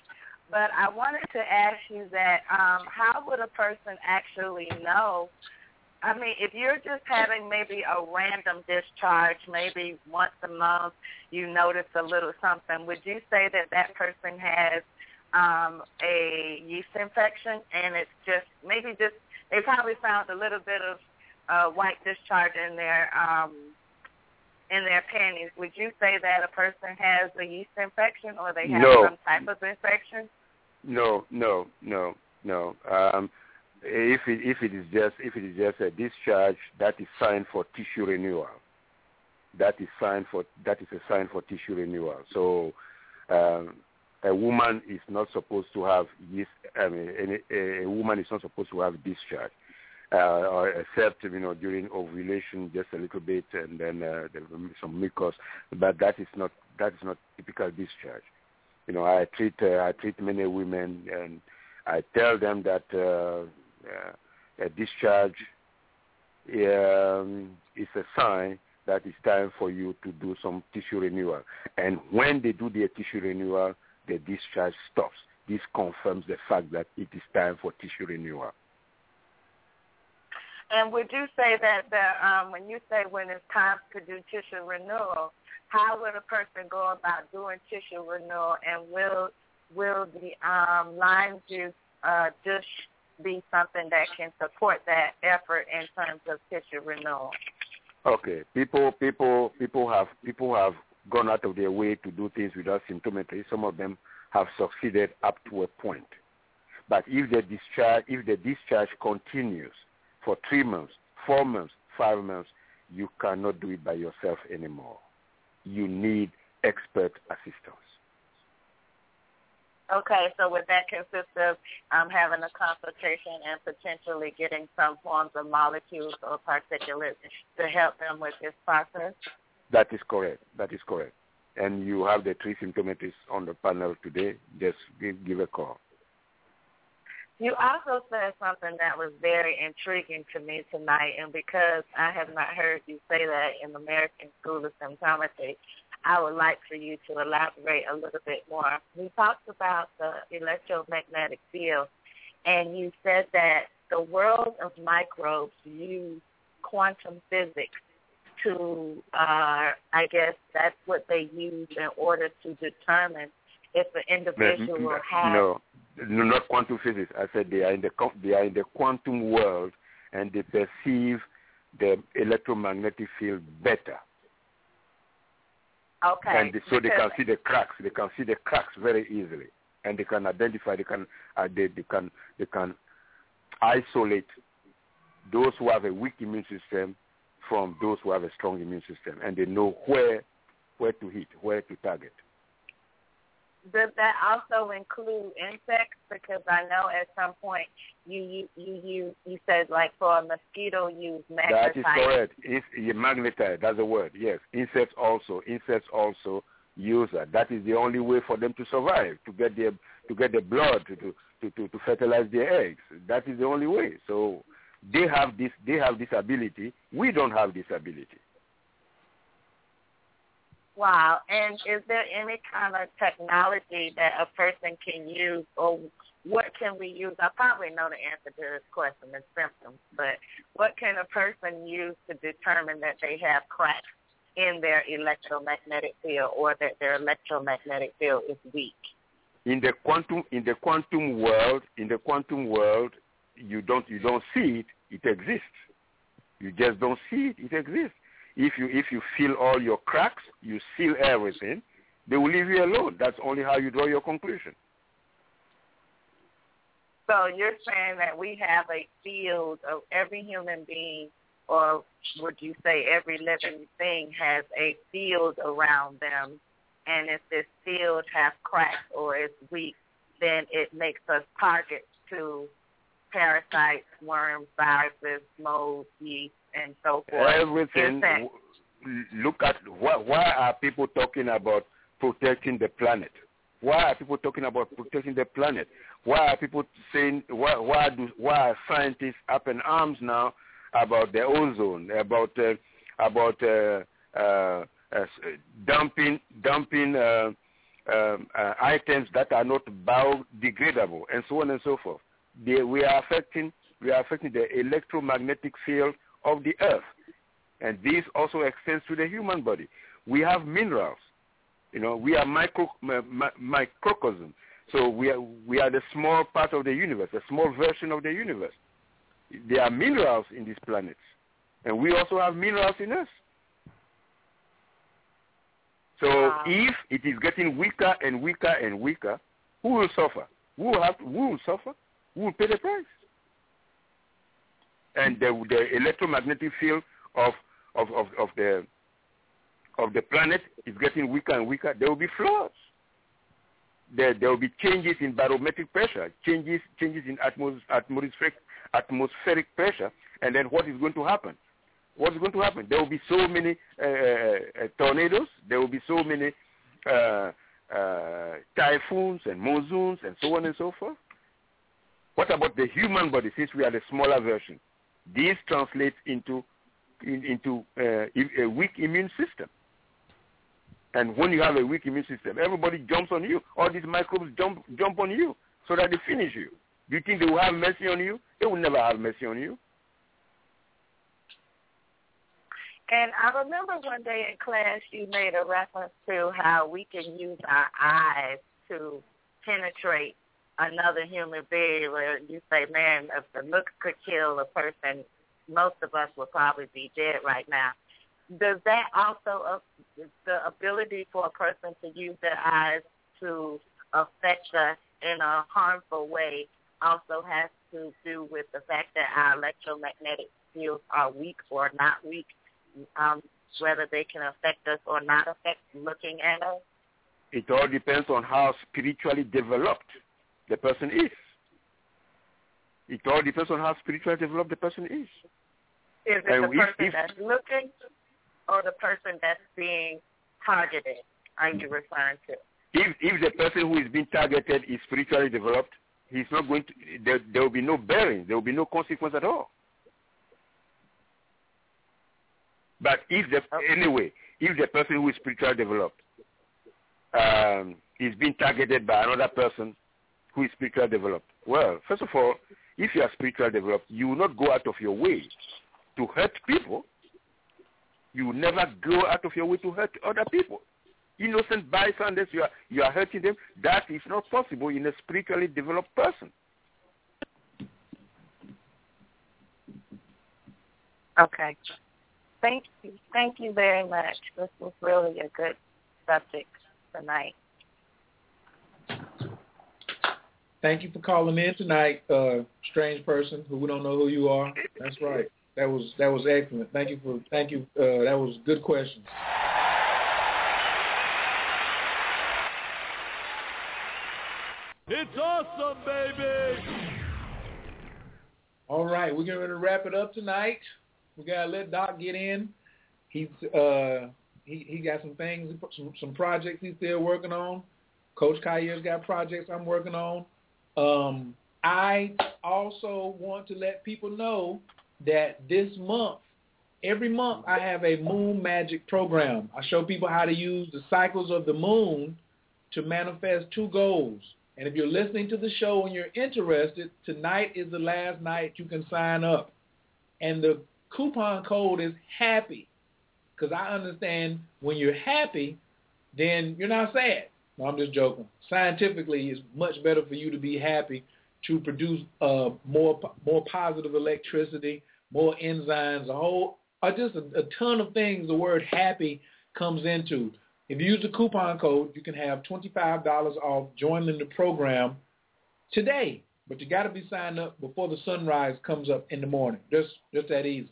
But I wanted to ask you that um, how would a person actually know I mean, if you're just having maybe a random discharge, maybe once a month, you notice a little something, would you say that that person has um, a yeast infection and it's just maybe just they probably found a little bit of uh, white discharge in their um, in their panties? Would you say that a person has a yeast infection or they have no. some type of infection? No, no, no, no. Um, if it, if it is just if it is just a discharge, that is sign for tissue renewal. That is sign for that is a sign for tissue renewal. So um, a woman is not supposed to have yeast. I mean, a, a woman is not supposed to have discharge, uh, except you know during ovulation, just a little bit, and then uh, some mucus. But that is not that is not typical discharge. You know, I treat uh, I treat many women, and I tell them that uh, uh, a discharge um, is a sign that it's time for you to do some tissue renewal. And when they do their tissue renewal, the discharge stops. This confirms the fact that it is time for tissue renewal. And would you say that the, um, when you say when it's time to do tissue renewal, how would a person go about doing tissue renewal, and will will the um, lime juice uh, just be something that can support that effort in terms of tissue renewal? Okay, people, people, people have people have gone out of their way to do things without symptometry. Some of them have succeeded up to a point. But if the discharge, if the discharge continues for three months, four months, five months, you cannot do it by yourself anymore. You need expert assistance. Okay, so would that consist of um, having a consultation and potentially getting some forms of molecules or particulates to help them with this process? That is correct. That is correct. And you have the three symptometrists on the panel today. Just give, give a call. You also said something that was very intriguing to me tonight, and because I have not heard you say that in American School of Symptometry, I would like for you to elaborate a little bit more. We talked about the electromagnetic field, and you said that the world of microbes use quantum physics to, uh, I guess that's what they use in order to determine if an individual has. No, no, not quantum physics. I said they are in the they are in the quantum world, and they perceive the electromagnetic field better. Okay. And so they can see the cracks. They can see the cracks very easily, and they can identify. They can uh, they, they can they can isolate those who have a weak immune system from those who have a strong immune system, and they know where where to hit, where to target. Does that also include insects? Because I know at some point you you you you, you said like for a mosquito use magnetite. That is correct. It's, magnetite. That's the word. Yes. Insects also. Insects also use that. That is the only way for them to survive, to get their to get the blood to to to, to fertilize their eggs. That is the only way. So they have this they have this ability. We don't have this ability. Wow. And is there any kind of technology that a person can use or what can we use? I probably know the answer to this question, the symptoms, but what can a person use to determine that they have cracks in their electromagnetic field or that their electromagnetic field is weak? In the quantum in the quantum world, in the quantum world, you don't you don't see it, it exists. You just don't see it, it exists. If you if you fill all your cracks, you seal everything, they will leave you alone. That's only how you draw your conclusion. So you're saying that we have a field of every human being, or would you say every living thing has a field around them, and if this field has cracks or is weak, then it makes us targets to parasites, worms, viruses, mold, yeast, and so forth. Everything. Look at why, why are people talking about protecting the planet? Why are people talking about protecting the planet? Why are people saying why why do why are scientists up in arms now about the ozone, about uh, about uh, uh, uh dumping dumping uh, um, uh, items that are not biodegradable, and so on and so forth. They, we are affecting we are affecting the electromagnetic field of the earth. And this also extends to the human body. We have minerals. You know, we are micro, microcosm. So we are, we are the small part of the universe, a small version of the universe. There are minerals in these planets. And we also have minerals in us. So wow. if it is getting weaker and weaker and weaker, who will suffer? Who will, have who will suffer? Who will pay the price? and the, the electromagnetic field of, of, of, of the of the planet is getting weaker and weaker, there will be flaws. There, there will be changes in barometric pressure, changes changes in atmos, atmospheric atmospheric pressure, and then what is going to happen? What is going to happen? There will be so many uh, uh, tornadoes. There will be so many uh, uh, typhoons and monsoons and so on and so forth. What about the human body? Since we are the smaller version, this translates into in, into uh, a weak immune system. And when you have a weak immune system, everybody jumps on you. All these microbes jump jump on you so that they finish you. Do you think they will have mercy on you? They will never have mercy on you. And I remember one day in class you made a reference to how we can use our eyes to penetrate another human being where you say, man, if the looks could kill a person, most of us would probably be dead right now. Does that also, uh, the ability for a person to use their eyes to affect us in a harmful way also has to do with the fact that our electromagnetic fields are weak or not weak, um, whether they can affect us or not affect looking at us? It all depends on how spiritually developed the person is. It all depends on how spiritually developed the person is. Is it And the if- person if- that's looking or the person that's being targeted are you referring to? If if the person who is being targeted is spiritually developed, he's not going to. There, there will be no bearing. There will be no consequence at all. But if the anyway, if the person who is spiritually developed um, is being targeted by another person who is spiritually developed, well, first of all, if you are spiritually developed, you will not go out of your way to hurt people. You will never go out of your way to hurt other people. Innocent bystanders, you are you are hurting them. That is not possible in a spiritually developed person. Okay. Thank you. Thank you very much. This was really a good subject tonight. Thank you for calling in tonight, uh, strange person who we don't know who you are. That's right. That was that was excellent. Thank you for thank you. Uh, that was good questions. It's awesome, baby! All right, we're going to wrap it up tonight. We gotta let Doc get in. He's uh he he got some things, some some projects he's still working on. Coach Kayer's got projects I'm working on. Um, I also want to let people know that this month, every month, I have a moon magic program. I show people how to use the cycles of the moon to manifest two goals. And if you're listening to the show and you're interested, tonight is the last night you can sign up. And the coupon code is happy because I understand when you're happy, then you're not sad. No, I'm just joking. Scientifically, it's much better for you to be happy to produce uh, more more positive electricity, more enzymes, a whole, or just a, a ton of things. The word happy comes into. If you use the coupon code, you can have $25 off joining the program today. But you got to be signed up before the sunrise comes up in the morning. Just just that easy.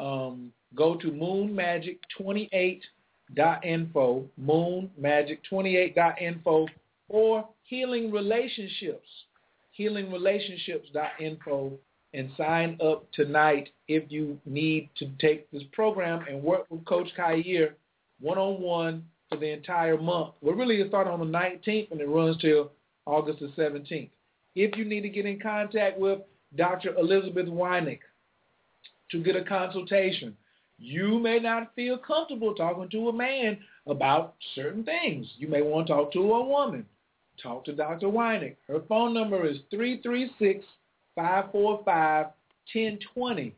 Um, go to moonmagic28.info, moonmagic28.info, or healing relationships, healing healingrelationships.info, and sign up tonight if you need to take this program and work with Coach Kyer one-on-one for the entire month. Well, really, starts on the 19th and it runs till August the 17th. If you need to get in contact with Dr. Elizabeth Weinick to get a consultation, you may not feel comfortable talking to a man about certain things. You may want to talk to a woman. Talk to Dr. Weinig. Her phone number is 336-545-1020.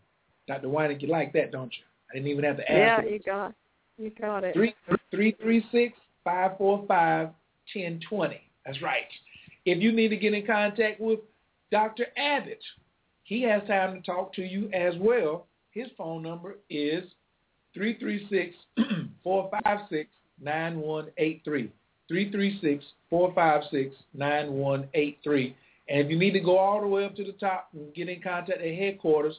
Dr. Weinig, you like that, don't you? I didn't even have to ask. Yeah, you got it. you got it. Three three three six five four five ten twenty. That's right. If you need to get in contact with Dr. Abbott, he has time to talk to you as well. His phone number is three three six four five six nine one eight three. Three three six four five six nine one eight three. And if you need to go all the way up to the top and get in contact at headquarters,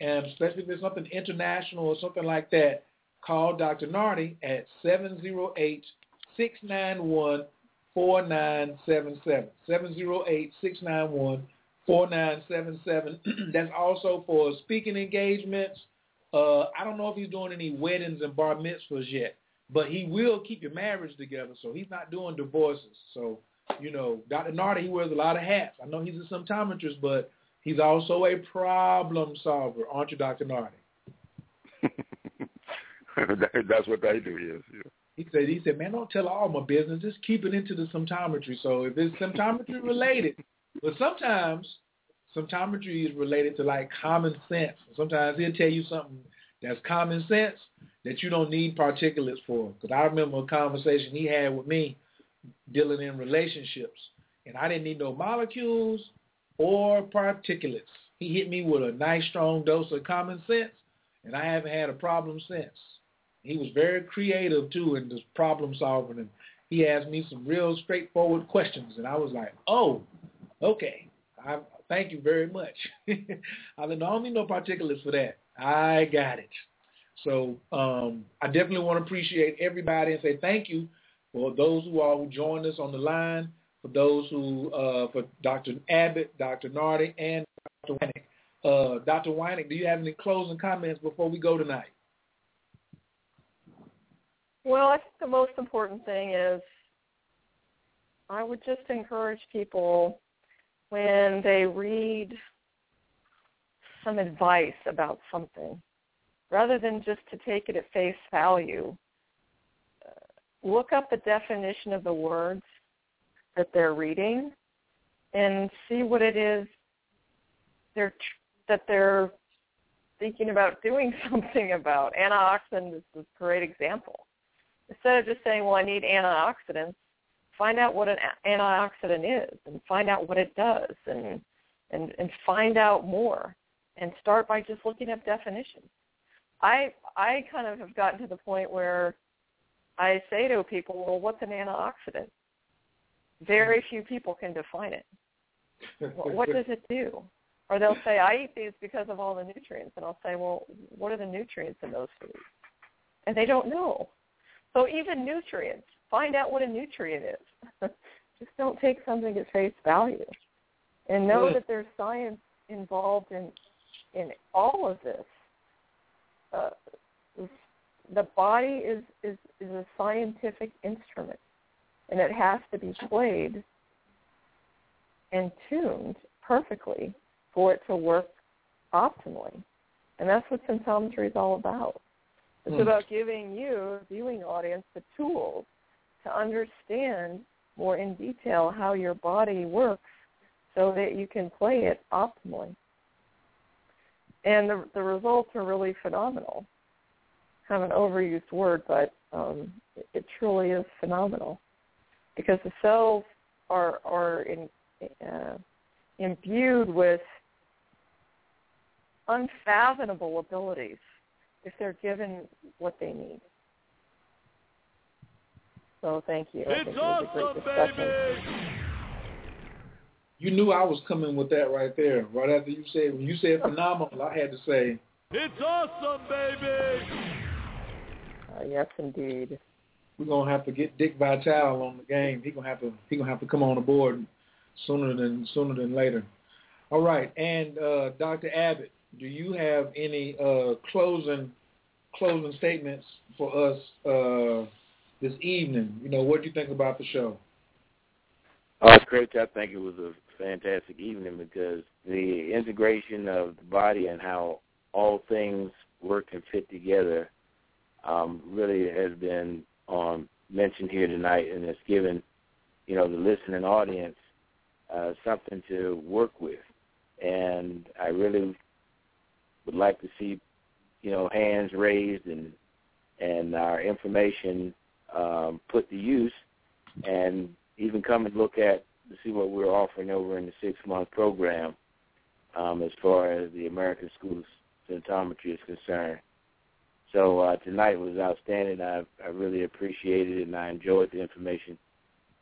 and especially if it's something international or something like that, call Dr. Nartey at 708-691-4977. 708-691-4977. That's also for speaking engagements. Uh, I don't know if he's doing any weddings and bar mitzvahs yet, but he will keep your marriage together. So he's not doing divorces. So, you know, Dr. Nartey, he wears a lot of hats. I know he's a symptometrist, but he's also a problem solver. Aren't you, Dr. Nartey? That's what I do, yes. Yeah. He said, he said, man, don't tell all my business. Just keep it into the symptometry. So if it's symptometry related, but sometimes symptometry is related to like common sense. Sometimes he'll tell you something that's common sense that you don't need particulates for. Because I remember a conversation he had with me dealing in relationships. and I didn't need no molecules or particulates. He hit me with a nice strong dose of common sense, and I haven't had a problem since. He was very creative too in this problem solving, and he asked me some real straightforward questions, and I was like, "Oh, okay. I thank you very much." I said, "No, I don't need no particulates for that. I got it." So um, I definitely want to appreciate everybody and say thank you for those who all who joined us on the line, for those who, uh, for Dr. Abbott, Dr. Nartey, and Dr. Weinig. Uh, Dr. Weinig, do you have any closing comments before we go tonight? Well, I think the most important thing is I would just encourage people when they read some advice about something, rather than just to take it at face value, uh, look up the definition of the words that they're reading and see what it is they're that they're thinking about doing something about. Antioxidant is a great example. Instead of just saying, well, I need antioxidants, find out what an antioxidant is and find out what it does and, and, and find out more and start by just looking up definitions. I, I kind of have gotten to the point where I say to people, well, what's an antioxidant? Very mm-hmm. few people can define it. what does it do? Or they'll say, I eat these because of all the nutrients. And I'll say, well, what are the nutrients in those foods? And they don't know. So even nutrients, find out what a nutrient is. Just don't take something at face value. And know that there's science involved in in all of this. Uh, the body is, is, is a scientific instrument, and it has to be played and tuned perfectly for it to work optimally. And that's what symptometry is all about. It's mm. about giving you, a viewing audience, the tools to understand more in detail how your body works so that you can play it optimally. And the, the results are really phenomenal. Kind of an overused word, but um, it, truly is phenomenal because the cells are are in, uh, imbued with unfathomable abilities if they're given what they need. So thank you. It's awesome, baby. You knew I was coming with that right there. Right after you said when you said phenomenal, I had to say It's awesome, baby. Uh, yes, indeed. We're gonna have to get Dick Vitale on the game. He gonna have to he gonna have to come on the board sooner than sooner than later. All right, and uh, Dr. Abbott, do you have any uh, closing closing statements for us uh, this evening? You know, what do you think about the show? Oh, it's great. I think it was a fantastic evening because the integration of the body and how all things work and fit together um, really has been um, mentioned here tonight, and it's given you know the listening audience uh, something to work with. And I really would like to see you know, hands raised and and our information um, put to use, and even come and look at to see what we're offering over in the six month program um, as far as the American School of Symptometry is concerned. So uh, tonight was outstanding. I, I really appreciated it, and I enjoyed the information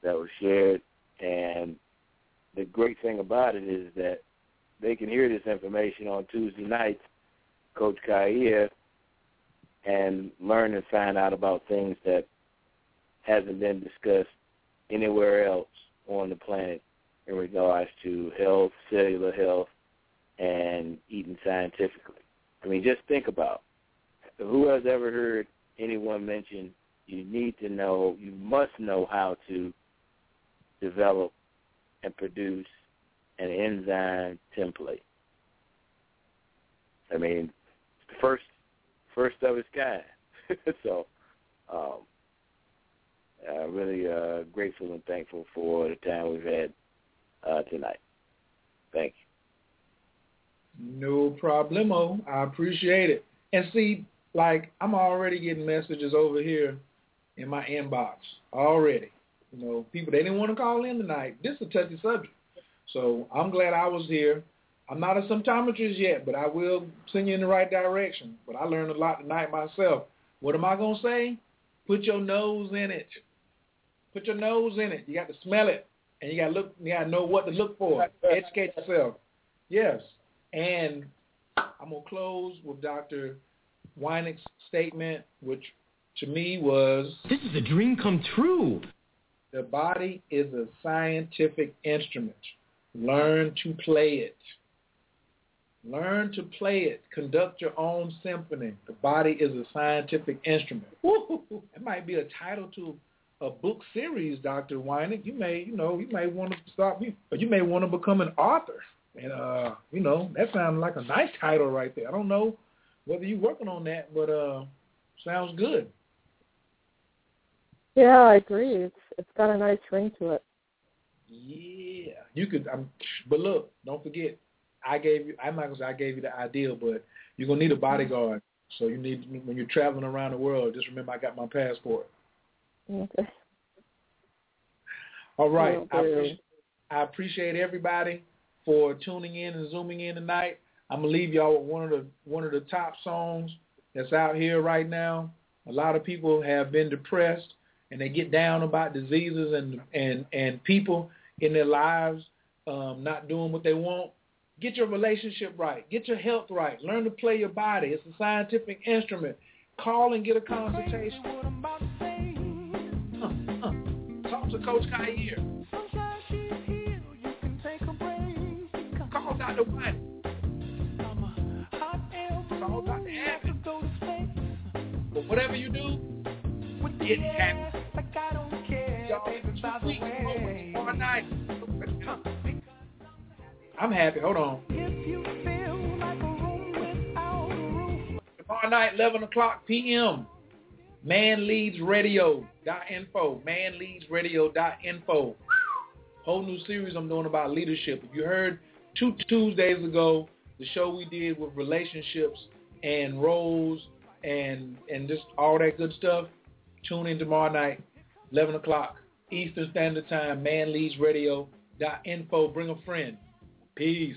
that was shared. And the great thing about it is that they can hear this information on Tuesday nights Coach Khayr and learn and find out about things that hasn't been discussed anywhere else on the planet in regards to health, cellular health, and eating scientifically. I mean, just think about who has ever heard anyone mention you need to know, you must know how to develop and produce an enzyme template. I mean, first first of its kind. so um, uh, really uh, grateful and thankful for the time we've had uh, tonight. Thank you. No problemo. I appreciate it. And see, like I'm already getting messages over here in my inbox already. You know, people they didn't want to call in tonight. This is a touchy subject. So I'm glad I was here. I'm not a symptometrist yet, but I will send you in the right direction. But I learned a lot tonight myself. What am I gonna say? Put your nose in it. Put your nose in it. You got to smell it, and you got to look. You got to know what to look for. Educate yourself. Yes, and I'm gonna close with Dr. Winnick's statement, which to me was This is a dream come true. the body is a scientific instrument. Learn to play it. Learn to play it. Conduct your own symphony. The body is a scientific instrument. Woo-hoo-hoo. That might be a title to a book series, Dr. Winnick. You may, you know, you may want to start, but you may want to become an author. And, uh, you know, that sounds like a nice title right there. I don't know whether you're working on that, but uh, sounds good. Yeah, I agree. It's it's got a nice ring to it. Yeah, you could. Um, but look, don't forget, I gave you. I'm not gonna say I gave you the idea, but you're gonna need a bodyguard. So you need when you're traveling around the world. Just remember, I got my passport. Okay. All right. Will I, appreciate, I appreciate everybody for tuning in and zooming in tonight. I'm gonna leave y'all with one of the one of the top songs that's out here right now. A lot of people have been depressed and they get down about diseases and and and people in their lives um, not doing what they want. Get your relationship right. Get your health right. Learn to play your body. It's a scientific instrument. Call and get a consultation. Talk to Coach Khayr. Call Dr. White. Call. But whatever you do, get happy. Y'all, two weeks tomorrow night. I'm happy. Hold on. Tomorrow night, 11 o'clock p.m. Manleadsradio.info. Manleadsradio.info. Whole new series I'm doing about leadership. If you heard two Tuesdays ago, the show we did with relationships and roles and and just all that good stuff, tune in tomorrow night, 11 o'clock Eastern Standard Time, manleadsradio.info. Bring a friend. Peace.